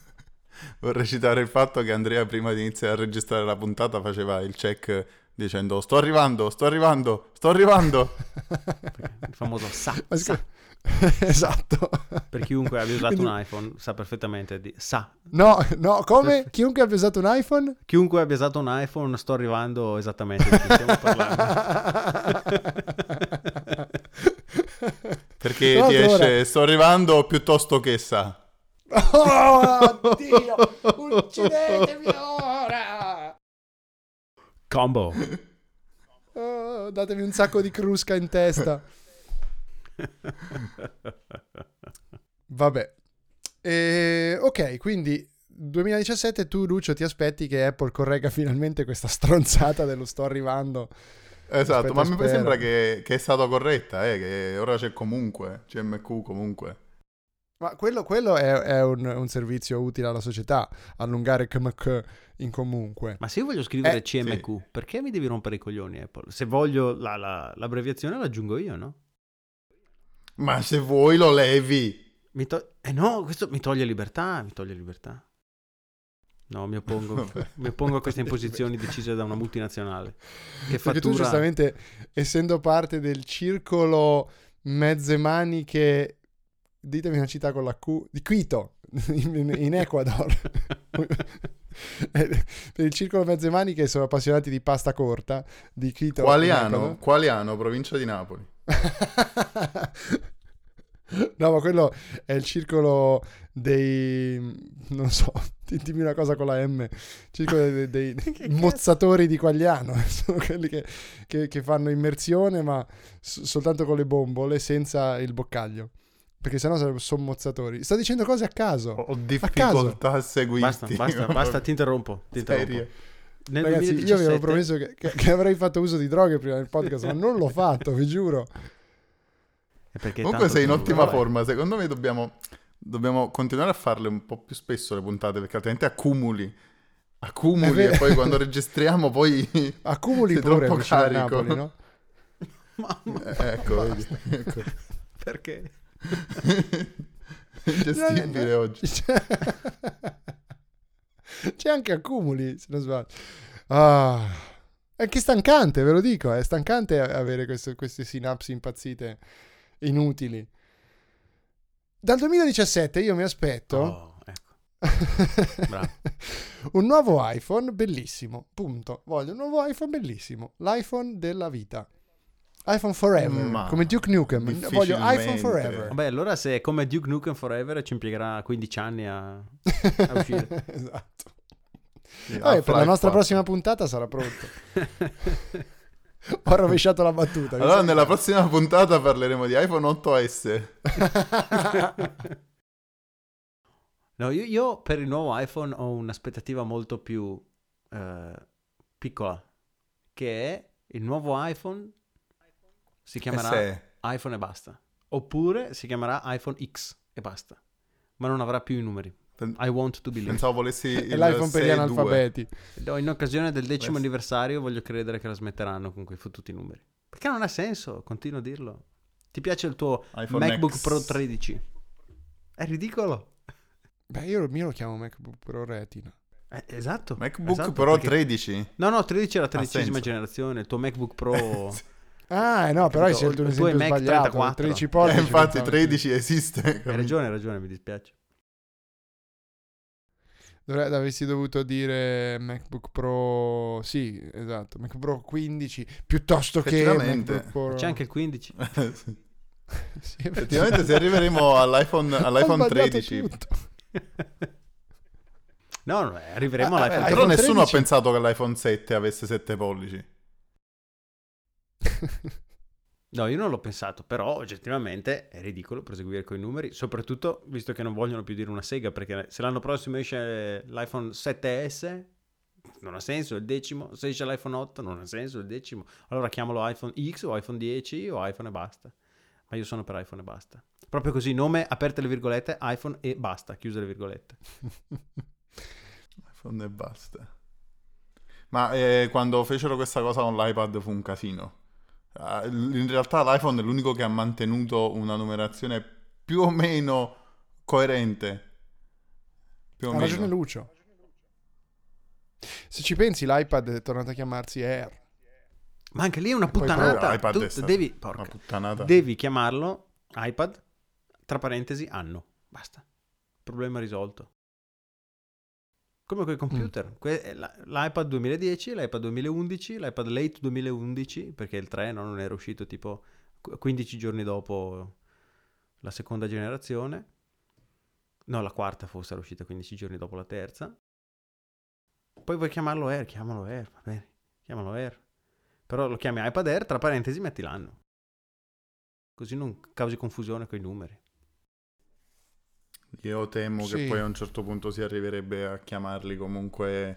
vorrei citare il fatto che Andrea, prima di iniziare a registrare la puntata, faceva il check dicendo: Sto arrivando, sto arrivando, sto arrivando. il famoso sa. sa. esatto. Per chiunque abbia usato Quindi... un iPhone sa perfettamente di... sa. No, no, come? Per... Chiunque abbia usato un iPhone? Chiunque abbia usato un iPhone sto arrivando esattamente di chi stiamo parlando. Perché no, ti esce sto arrivando piuttosto che sa. Oh, Dio! Uccidetemi ora! Combo. Oh, datemi un sacco di crusca in testa. Vabbè. E, ok, quindi 2017 tu Lucio ti aspetti che Apple corregga finalmente questa stronzata dello sto arrivando. Esatto, Aspetta, ma mi sembra che, che, è stata corretta, eh, che ora c'è comunque, CMQ comunque. Ma quello, quello è, è un, un, servizio utile alla società, allungare CMQ in comunque. Ma se io voglio scrivere eh, CMQ, sì. perché mi devi rompere i coglioni Apple? Se voglio la, la, l'abbreviazione l'aggiungo io, no? Ma se vuoi lo levi. Mi to- eh no, questo mi toglie libertà, mi toglie libertà. No, mi oppongo, mi oppongo a queste imposizioni decise da una multinazionale. Che fattura... Perché tu giustamente, essendo parte del circolo mezze maniche, ditemi una città con la Q, di Quito, in, in Ecuador. per il circolo mezze maniche sono appassionati di pasta corta, di Quito. Qualiano, Qualiano, provincia di Napoli. No, ma quello è il circolo dei... non so, dimmi una cosa con la M. Circolo dei, dei, mozzatori di Quagliano. Sono quelli che, che, che fanno immersione, ma s- soltanto con le bombole, senza il boccaglio. Perché sennò sarebbero sommozzatori. Sto dicendo cose a caso. Ho difficoltà a, a seguirti. Basta, basta, basta, ti interrompo. Ti interrompo. Nel Ragazzi, 2017... io avevo promesso che, che, che avrei fatto uso di droghe prima del podcast, ma non l'ho fatto, vi giuro. Comunque sei in ottima vabbè. forma, secondo me dobbiamo, dobbiamo, continuare a farle un po' più spesso le puntate perché altrimenti accumuli. Accumuli e poi quando registriamo poi accumuli pure troppo carico. Napoli, no? Mamma, eh, ecco, vedi, ecco. Perché? Ingestibile oggi. C'è... C'è anche accumuli, se non sbaglio. Ah. È anche stancante, ve lo dico, è stancante avere questo, queste sinapsi impazzite inutili. Dal 2017 io mi aspetto... Oh, ecco. un nuovo iPhone bellissimo, punto. Voglio un nuovo iPhone bellissimo, l'iPhone della vita iPhone Forever, Ma come Duke Nukem. Voglio iPhone Forever. Vabbè, allora se è come Duke Nukem Forever ci impiegherà 15 anni a, a uscire. esatto. Sì, Vabbè, per la nostra 4. prossima puntata sarà pronto. Ho rovesciato la battuta. Allora nella prossima puntata parleremo di iPhone 8S. no, io, io, per il nuovo iPhone ho un'aspettativa molto più uh, piccola, che è il nuovo iPhone si chiamerà SE. iPhone e basta. Oppure si chiamerà iPhone X e basta. Ma non avrà più i numeri. I want to believe. Pensavo volessi il l'iPhone per gli analfabeti. In occasione del decimo Beh. anniversario voglio credere che la smetteranno con quei fottuti numeri. Perché non ha senso, continuo a dirlo. Ti piace il tuo iPhone MacBook X. Pro 13? È ridicolo. Beh, io il mio lo chiamo MacBook Pro Retina. Eh, esatto. MacBook esatto, Pro perché... 13? No, no, 13 è la tredicesima generazione. Il tuo MacBook Pro... Ah, no, però hai scelto un esempio sbagliato. 34. 13 pollici. Eh, infatti 13 esiste. Hai ragione, hai ragione, mi dispiace. Dovre- avresti dovuto dire MacBook Pro, sì, esatto, MacBook Pro 15 piuttosto che MacBook Pro... C'è anche il 15. sì, Effettivamente se arriveremo all'iPhone, all'iPhone 13... no, no, arriveremo ah, all'iPhone 13. Però nessuno 13... ha pensato che l'iPhone 7 avesse 7 pollici. No, io non l'ho pensato, però oggettivamente è ridicolo proseguire con i numeri, soprattutto visto che non vogliono più dire una sega, perché se l'anno prossimo esce l'iPhone 7S non ha senso, il decimo, se esce l'iPhone 8 non ha senso, il decimo, allora chiamalo iPhone X o iPhone 10 o iPhone e basta. Ma io sono per iPhone e basta. Proprio così, nome, aperte le virgolette, iPhone e basta, chiuse le virgolette. iPhone e basta. Ma eh, quando fecero questa cosa con l'iPad fu un casino. Uh, in realtà l'iPhone è l'unico che ha mantenuto una numerazione più o meno coerente. Più o ha meno. ragione Lucio. Se ci pensi, l'iPad è tornato a chiamarsi Air. Ma anche lì è una puttanata. Tu devi, porca, puttanata. devi chiamarlo iPad, tra parentesi, anno. Basta. Problema risolto. Come con i computer. Mm. Que- L'iPad 2010, l'iPad 2011, l'iPad Late 2011, perché il 3 no, non era uscito tipo 15 giorni dopo la seconda generazione. No, la quarta forse era uscita 15 giorni dopo la terza. Poi vuoi chiamarlo Air, chiamalo Air, va bene, chiamalo Air. Però lo chiami iPad Air, tra parentesi metti l'anno. Così non causi confusione con i numeri. Io temo sì. che poi a un certo punto si arriverebbe a chiamarli comunque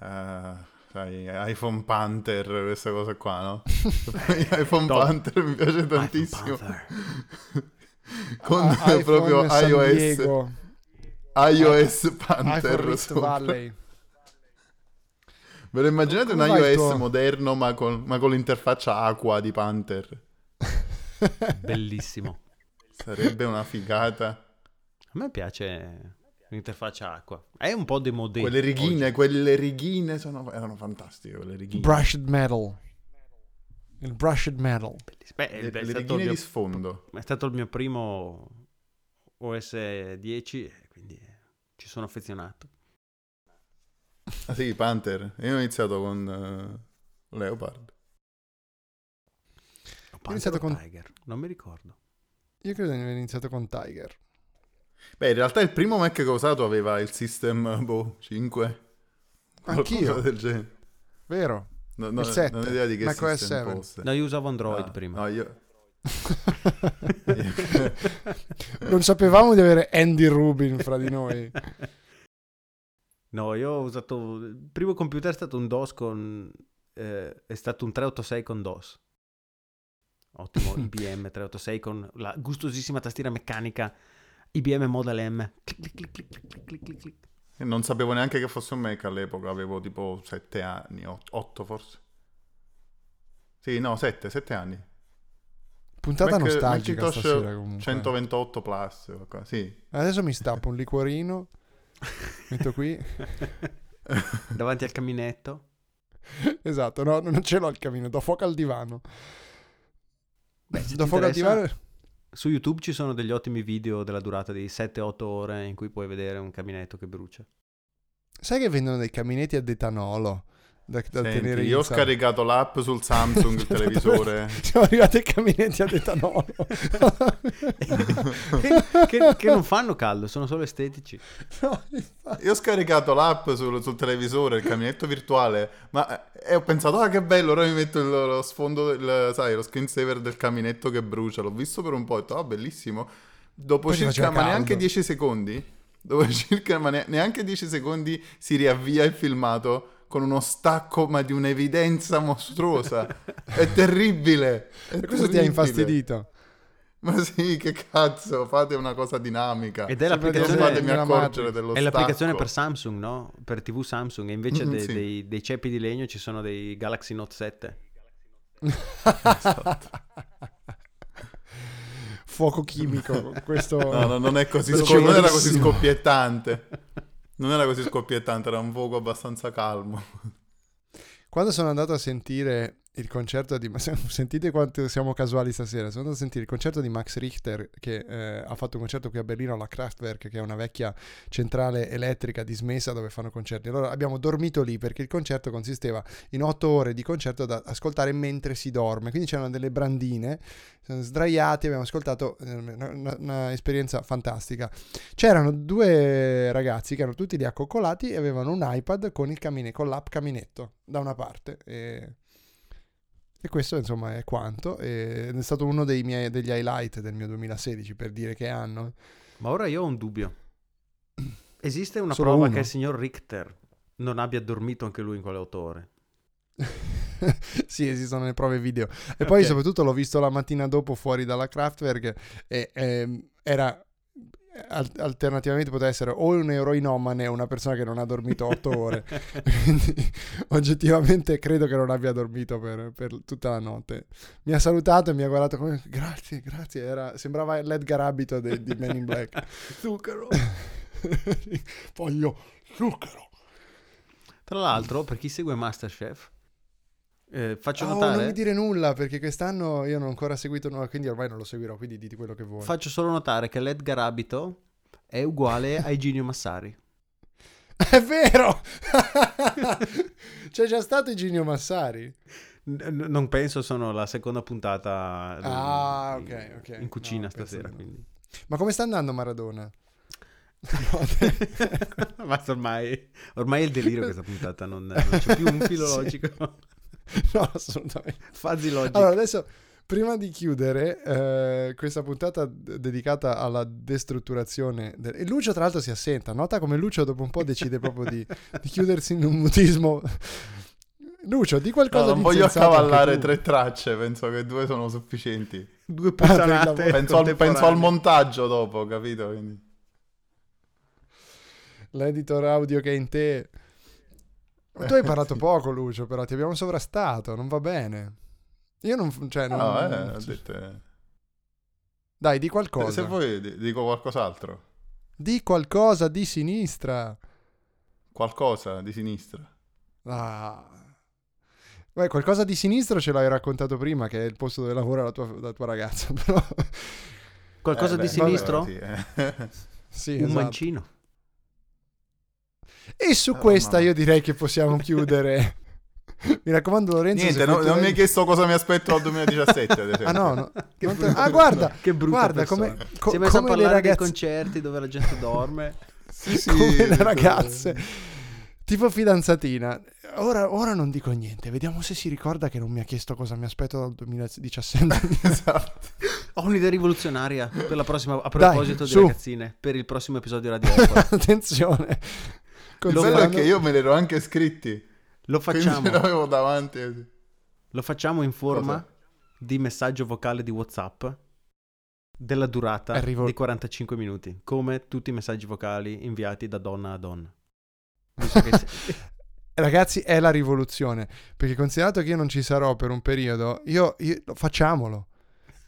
uh, sai, iPhone Panther, queste cose qua, no? iPhone Panther mi piace tantissimo. Con ah, proprio iOS. iOS ah, Panther. Valley. Ve lo immaginate Come un iOS tuo... moderno ma con, ma con l'interfaccia acqua di Panther? Bellissimo. Sarebbe una figata. A me piace l'interfaccia acqua. È un po' demodé. Quelle righine, oggi. quelle righine sono, erano fantastiche. Quelle righine. Brushed metal. Il brushed metal. Beh, le, le righine mio, di sfondo. È stato il mio primo OS 10, quindi ci sono affezionato. Ah sì, Panther. Io ho iniziato con uh, Leopard. Ho iniziato con Tiger, non mi ricordo. Io credo di aver iniziato con Tiger. Beh, in realtà il primo Mac che ho usato aveva il System boh, 5. Anch'io. del genere. Vero. No, no, il 7. Non ho idea di che Mac OS 7. Fosse. No, io usavo Android ah, prima. No, io... non sapevamo di avere Andy Rubin fra di noi. No, io ho usato... Il primo computer è stato un DOS con... Eh, è stato un 386 con DOS. Ottimo IBM 386 con la gustosissima tastiera meccanica IBM Model M. Clic, clic, clic, clic, clic, clic, Non sapevo neanche che fosse un Mac all'epoca, avevo tipo 7 anni, 8 forse. Sì, no, 7, 7 anni. Puntata Mac, nostalgica Macintosh stasera comunque. 128 Plus, sì. Adesso mi stappo un liquorino, metto qui. Davanti al caminetto. Esatto, no, non ce l'ho il camino, do fuoco al divano. Beh, do fuoco al divano Su YouTube ci sono degli ottimi video della durata di 7-8 ore in cui puoi vedere un caminetto che brucia. Sai che vendono dei caminetti ad etanolo? Da, da Senti, tenere io ho scaricato l'app sul Samsung, il televisore. Siamo arrivati ai caminetti ad etanolo. che, che, che, non fanno caldo, sono solo estetici. No, io ho scaricato l'app sul, sul, televisore, il caminetto virtuale, ma e ho pensato, ah che bello, ora mi metto il, lo sfondo, il, sai, lo screensaver del caminetto che brucia. L'ho visto per un po' e ho detto, ah bellissimo. Dopo Poi circa, ma neanche 10 secondi, dopo circa, ma neanche 10 secondi si riavvia il filmato con uno stacco ma di un'evidenza mostruosa. è terribile. È questo terribile. ti ha infastidito. Ma sì, che cazzo, fate una cosa dinamica. Ed è l'applicazione, accorgere dello è l'applicazione per Samsung, no? Per TV Samsung. E invece mm, de- sì. dei, dei, ceppi di legno ci sono dei Galaxy Note 7. Fuoco chimico. Questo... No, no, non è così, scop- non era così scoppiettante. Non era così scoppiettante, era un fuoco abbastanza calmo. Quando sono andato a sentire il concerto di... Sentite quanto siamo casuali stasera. Sono andato a sentire il concerto di Max Richter che eh, ha fatto un concerto qui a Berlino alla Kraftwerk, che è una vecchia centrale elettrica dismessa dove fanno concerti. Allora abbiamo dormito lì perché il concerto consisteva in otto ore di concerto da ascoltare mentre si dorme. Quindi c'erano delle brandine, sdraiati, abbiamo ascoltato eh, un'esperienza fantastica. C'erano due ragazzi che erano tutti lì accoccolati e avevano un iPad con, il camine, con l'app Caminetto da una parte. E e questo insomma è quanto. Ed è stato uno dei miei, degli highlight del mio 2016 per dire che anno. Ma ora io ho un dubbio. Esiste una Solo prova uno? che il signor Richter non abbia dormito anche lui in quelle otto ore? sì, esistono le prove video. E okay. poi soprattutto l'ho visto la mattina dopo fuori dalla Kraftwerk e, e ehm, era alternativamente poteva essere o un eroinomane o una persona che non ha dormito otto ore. Quindi oggettivamente credo che non abbia dormito per, per, tutta la notte. Mi ha salutato e mi ha guardato come grazie, grazie. Era, sembrava l'Edgar Abito de, di Men in Black. zucchero. Voglio zucchero. Tra l'altro, per chi segue Masterchef, eh, faccio oh, notare. Non mi dire nulla perché quest'anno io non ho ancora seguito nulla, quindi ormai non lo seguirò. Quindi diti quello che vuoi. Faccio solo notare che l'Edgar Abito è uguale a Iginio Massari. È vero! C'è già stato Iginio Massari? N- non penso, sono la seconda puntata ah, in, okay, okay. in cucina no, stasera. Ma come sta andando Maradona? Ma ormai, ormai è il delirio questa puntata, non, non c'è più un filo logico. no, assolutamente. Fuzzy logic. Allora, adesso, prima di chiudere eh, questa puntata d- dedicata alla destrutturazione... De- e Lucio, tra l'altro, si assenta. Nota come Lucio dopo un po' decide proprio di, di chiudersi in un mutismo... Lucio, di qualcosa no, non voglio accavallare tre tracce, penso che due sono sufficienti. Due puttanate. Ah, penso, al, penso, al, montaggio dopo, capito? Quindi. L'editor audio che è in te tu hai parlato poco, Lucio, però ti abbiamo sovrastato, non va bene. Io non... Cioè, non... No, eh, ho detto... Dai, di qualcosa. Se vuoi dico qualcos'altro. Di qualcosa di sinistra. Qualcosa di sinistra. Ah. Beh, qualcosa di sinistra ce l'hai raccontato prima, che è il posto dove lavora la tua, la tua ragazza, però... Qualcosa eh, di beh, sinistro? Sì, eh. sì, Un esatto. mancino. E su oh, questa mamma. io direi che possiamo chiudere. Mi raccomando, Lorenzo. Niente, no, non mi hai chiesto cosa mi aspetto al 2017. Ad esempio. ah, no, no. Te... Ah, guarda, che brutta guarda come, co- Si è messo a parlare ragazze... dei concerti dove la gente dorme. sì, sì, come le ragazze. Tipo fidanzatina. Ora, ora, non dico niente, vediamo se si ricorda che non mi ha chiesto cosa mi aspetto dal 2017. esatto. Ho un'idea rivoluzionaria per la prossima, a proposito Dai, di su. ragazzine, per il prossimo episodio Radio Attenzione. Il bello è che io me li ero anche scritti. Lo facciamo. Ce l'avevo davanti. Lo facciamo in forma Cosa? di messaggio vocale di WhatsApp della durata Arrivo... di 45 minuti, come tutti i messaggi vocali inviati da donna a donna. Ragazzi, è la rivoluzione. Perché considerato che io non ci sarò per un periodo, io, io facciamolo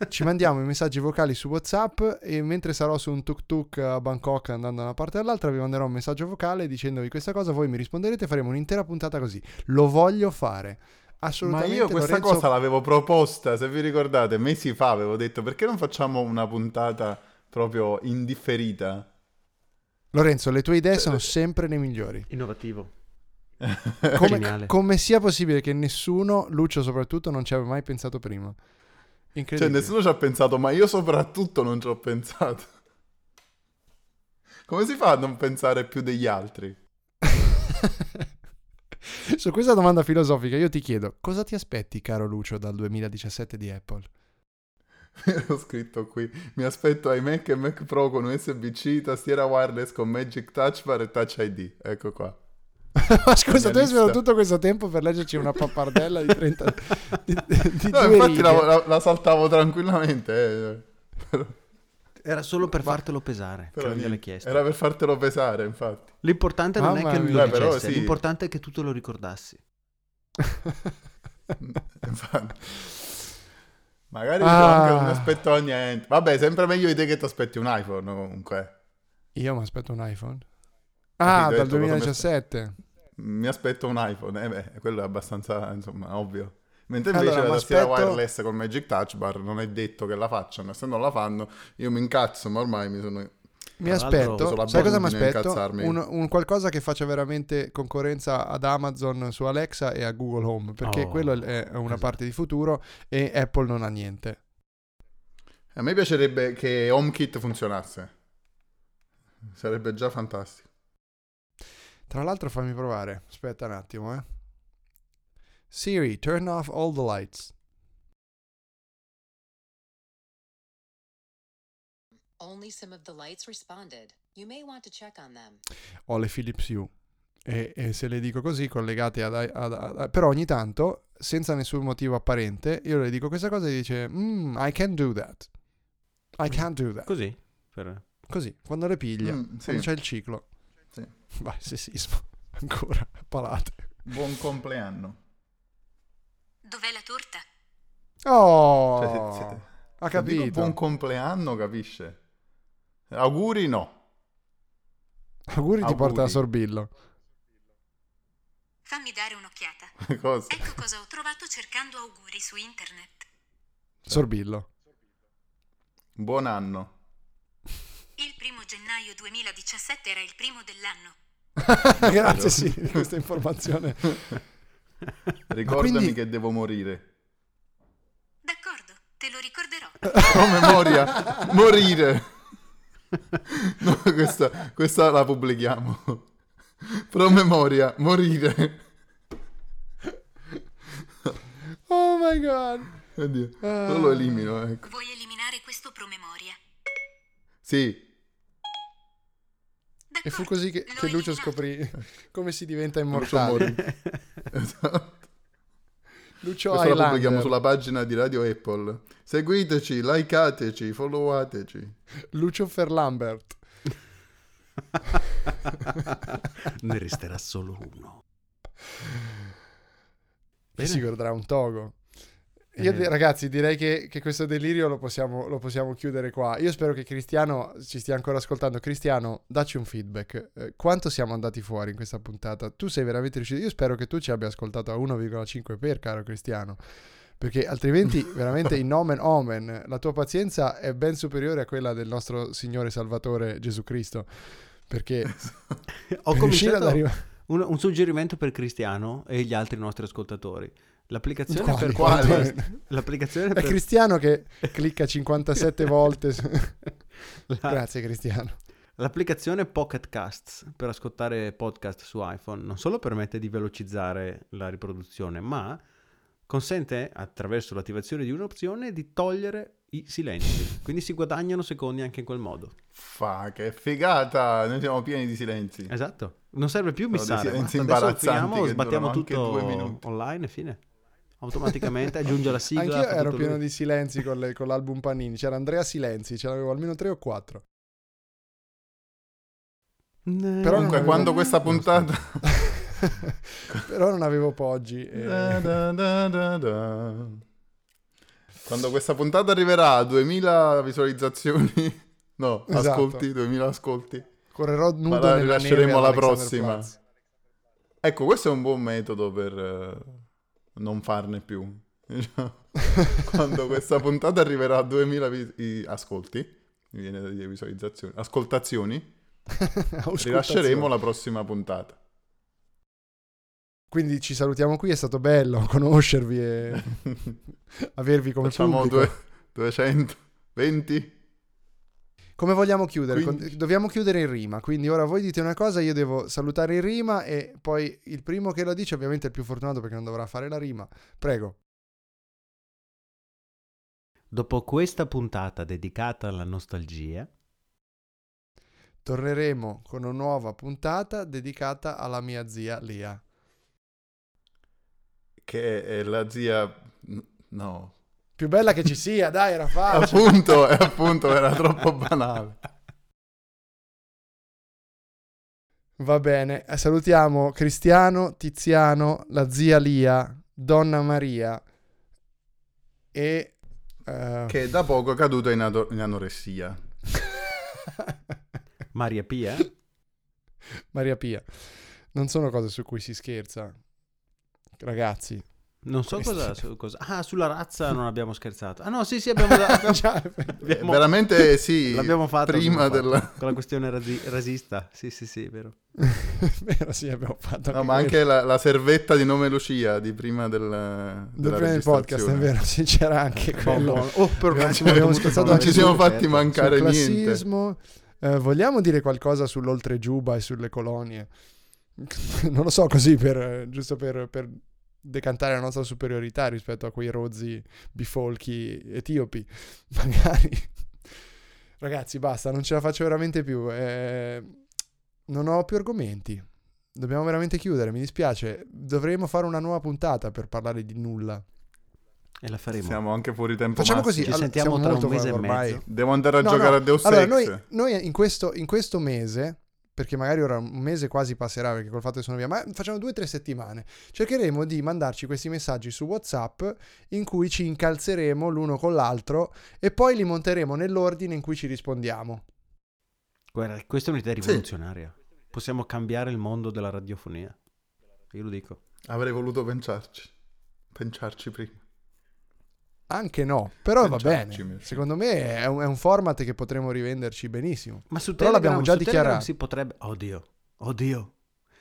ci mandiamo i messaggi vocali su WhatsApp e mentre sarò su un tuk tuk a Bangkok andando da una parte all'altra vi manderò un messaggio vocale dicendovi questa cosa, voi mi risponderete, faremo un'intera puntata così. Lo voglio fare. assolutamente. Ma io questa Lorenzo... cosa l'avevo proposta, se vi ricordate, mesi fa avevo detto perché non facciamo una puntata proprio indifferita? Lorenzo, le tue idee sono sempre le migliori. Innovativo. come, come, sia possibile che nessuno, Lucio soprattutto, non ci aveva mai pensato prima? Cioè, nessuno ci ha pensato, ma io soprattutto non ci ho pensato. Come si fa a non pensare più degli altri? Su questa domanda filosofica io ti chiedo, cosa ti aspetti, caro Lucio, dal 2017 di Apple? Ho scritto qui, mi aspetto iMac e Mac Pro con USB-C, tastiera wireless con Magic Touch Bar e Touch ID. Ecco qua. Ma scusa, tu hai speso tutto questo tempo per leggerci una pappardella di 30 di, di No, infatti la, la, la, saltavo tranquillamente. Eh. Era solo per fartelo pesare, Però. Era per fartelo pesare, infatti. L'importante non Mamma è che lui lo dicesse, sì. l'importante è che tu te lo ricordassi. infatti. Magari ah. non mi aspetto niente. Vabbè, sempre meglio di te che ti aspetti un iPhone comunque. Io mi aspetto un iPhone? Ah, dal 2017. Mi aspetto un iPhone, eh beh, quello è abbastanza, insomma, ovvio. Mentre invece allora, la tastiera aspetto... wireless col Magic Touch Bar non è detto che la facciano, se non la fanno io mi incazzo, ma ormai mi sono... Mi aspetto, sai cosa mi aspetto? Un, un, qualcosa che faccia veramente concorrenza ad Amazon su Alexa e a Google Home, perché oh, quello è una esatto. parte di futuro e Apple non ha niente. A me piacerebbe che HomeKit funzionasse. Sarebbe già fantastico. Tra l'altro fammi provare, aspetta un attimo, eh. Siri, turn off all the lights. Only some of the lights responded. You may want to check on them. Ho le Philips Hue. E, e, se le dico così, collegate ad, ad, ad, ad, Però ogni tanto, senza nessun motivo apparente, io le dico questa cosa e dice mm, I can do that. I can do that. Così? Per... Così, quando le piglia, mm, sì. quando c'è il ciclo. Vai, sessismo. Ancora, palate. Buon compleanno. Dov'è la torta? Oh, cioè, se, se, ha capito. buon compleanno, capisce? Auguri no. Auguri, Auguri. ti porta a Sorbillo. Fammi dare un'occhiata. cosa? Ecco cosa ho trovato cercando auguri su internet. Sorbillo. Buon anno. Il primo gennaio 2017 era il primo dell'anno. Grazie, sì, di questa informazione. Ricordami quindi... che devo morire. D'accordo, te lo ricorderò. Promemoria, morire. No, questa, questa la pubblichiamo. Promemoria, morire. Oh my god. Oddio, uh... lo elimino, ecco. Vuoi eliminare questo promemoria? Sì. E fu così che, che Lucio scoprì come si diventa immortale. esatto. Lucio Questo Highlander. lo pubblichiamo sulla pagina di Radio Apple. Seguiteci, likeateci, followateci. Lucio Ferlambert. ne resterà solo uno. E si guarderà un togo. Io, eh. ragazzi, direi che, che questo delirio lo possiamo, lo possiamo, chiudere qua. Io spero che Cristiano ci stia ancora ascoltando. Cristiano, dacci un feedback. Eh, quanto siamo andati fuori in questa puntata? Tu sei veramente riuscito? Io spero che tu ci abbia ascoltato a 1,5 per, caro Cristiano. Perché altrimenti, veramente, in nomen omen, la tua pazienza è ben superiore a quella del nostro Signore Salvatore Gesù Cristo. Perché ho cominciato un, un suggerimento per Cristiano e gli altri nostri ascoltatori L'applicazione Quali? per quale? L'applicazione È per... Cristiano che clicca 57 volte. Su... La... Grazie Cristiano. L'applicazione Pocket Casts per ascoltare podcast su iPhone non solo permette di velocizzare la riproduzione, ma consente attraverso l'attivazione di un'opzione di togliere i silenzi. Quindi si guadagnano secondi anche in quel modo. Fa, che figata! Noi siamo pieni di silenzi. Esatto. Non serve più missare. Silenzi imbarazzanti. sbattiamo tutto online e fine automaticamente aggiunge la sigla. Anch'io ero pieno lui. di silenzi con, le, con, l'album Panini. C'era Andrea Silenzi, ce l'avevo almeno tre o quattro. Però Comunque, avevo... quando questa puntata. Però non avevo Poggi. E... Da, da, da, quando questa puntata arriverà a 2000 visualizzazioni, no, esatto. ascolti, 2000 ascolti. Correrò nudo Ma la rilasceremo alla prossima. Ecco, questo è un buon metodo per non farne più. Quando questa puntata arriverà a 2000 vis- ascolti, mi viene da dire visualizzazioni, ascoltazioni, rilasceremo la prossima puntata. Quindi ci salutiamo qui, è stato bello conoscervi e avervi come Facciamo pubblico. Due, 220? Come vogliamo chiudere? Quindi... Dobbiamo chiudere in rima, quindi ora voi dite una cosa, io devo salutare in rima e poi il primo che lo dice ovviamente è il più fortunato perché non dovrà fare la rima. Prego. Dopo questa puntata dedicata alla nostalgia, torneremo con una nuova puntata dedicata alla mia zia Lia. Che è la zia... No, più bella che ci sia, dai, era facile. appunto, è appunto, era troppo banale. Va bene, eh, salutiamo Cristiano, Tiziano, la zia Lia, Donna Maria e... Uh... Che da poco è caduto in, ado- in anoressia. Maria Pia? Maria Pia. Non sono cose su cui si scherza. Ragazzi, non so cosa, su, cosa, Ah, sulla razza non abbiamo scherzato. Ah no, sì, sì, abbiamo... abbiamo, abbiamo Veramente sì. L'abbiamo fatto. Prima della... Fatto, con la questione rasi, rasista. Sì, sì, sì, vero. vero, sì, abbiamo fatto. No, ma anche la, la, servetta di nome Lucia di prima del, della prima del podcast, è vero, sì, c'era anche eh, quello. Oh, per abbiamo, abbiamo scherzato Non ci siamo fatti mancare niente. Eh, vogliamo dire qualcosa sull'oltregiuba e sulle colonie? non lo so, così per, giusto per, per decantare la nostra superiorità rispetto a quei rozzi bifolchi etiopi. Magari. Ragazzi, basta, non ce la faccio veramente più. Eh, non ho più argomenti. Dobbiamo veramente chiudere, mi dispiace. Dovremmo fare una nuova puntata per parlare di nulla. E la faremo. Siamo anche fuori tempo. Facciamo massimo. così. Ci sentiamo tra un mese ormai. e mezzo. Devo andare a no, giocare no. a Deus allora, Ex. Noi, noi in, questo, in questo mese perché magari ora un mese quasi passerà perché col fatto che sono via, ma facciamo due o tre settimane. Cercheremo di mandarci questi messaggi su WhatsApp in cui ci incalzeremo l'uno con l'altro e poi li monteremo nell'ordine in cui ci rispondiamo. Guarda, questa è un'idea rivoluzionaria. Sì. Possiamo cambiare il mondo della radiofonia. Io lo dico. Avrei voluto pensarci. Pensarci prima. Anche no, però va bene. Secondo me è un, è un, format che potremmo rivenderci benissimo. Ma su però Telegram, l'abbiamo già dichiarato. Telegram si potrebbe... Oddio, oddio.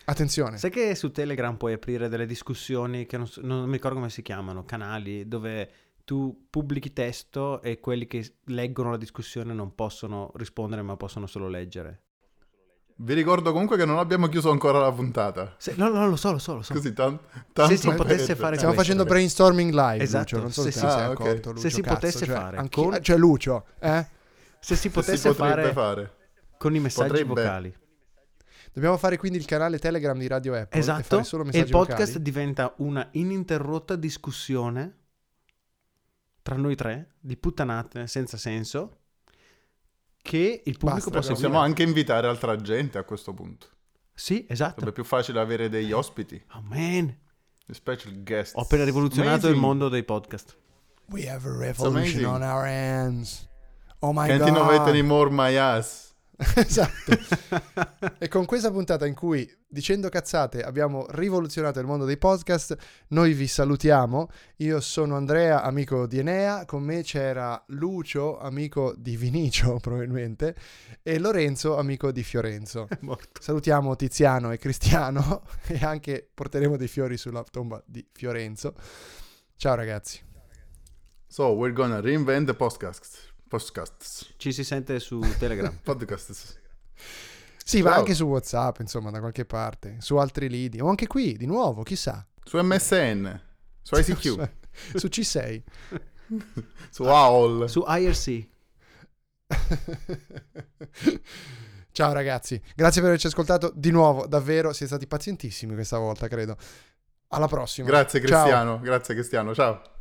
Attenzione. Sai che su Telegram puoi aprire delle discussioni che non, non mi ricordo come si chiamano, canali, dove tu pubblichi testo e quelli che leggono la discussione non possono rispondere ma possono solo leggere. Vi ricordo comunque che non abbiamo chiuso ancora la puntata. Se, no, no, lo so, lo so, lo so. Così tan- tanto Se si potesse fare Stiamo questo. facendo brainstorming live, esatto. Lucio, non so se, se si sei ah, accorto, okay. Lucio, Se si cazzo, potesse cioè, fare. Anche, Con... Cioè Lucio, eh? Se si potesse se si fare, fare, con i messaggi Potrebbe. vocali. Dobbiamo fare quindi il canale Telegram di Radio Apple Esatto. e fare solo E il podcast vocali. diventa una ininterrotta discussione tra noi tre di puttanate senza senso che il pubblico Basta, seguire. possiamo anche invitare altra gente a questo punto. Sì, esatto. Sarebbe più facile avere degli ospiti, Oh man, special guests. ho appena rivoluzionato Amazing. il mondo dei podcast. We have a revolution on our hands. Oh my Can't god. innovate anymore my ass. esatto. e con questa puntata in cui dicendo cazzate abbiamo rivoluzionato il mondo dei podcast, noi vi salutiamo. Io sono Andrea, amico di Enea, con me c'era Lucio, amico di Vinicio probabilmente, e Lorenzo, amico di Fiorenzo. Salutiamo Tiziano e Cristiano e anche porteremo dei fiori sulla tomba di Fiorenzo. Ciao ragazzi. So, we're gonna reinvent the podcast. Podcasts. Ci si sente su Telegram. Podcasts. Sì, ma Ciao. anche su WhatsApp, insomma, da qualche parte, su altri lidi, o anche qui, di nuovo, chissà. Su MSN. Su ICQ. su C6. su AOL. su IRC. Ciao ragazzi, grazie per averci ascoltato di nuovo, davvero siete stati pazientissimi questa volta, credo. Alla prossima. Grazie Ciao. Cristiano. Grazie Cristiano. Ciao.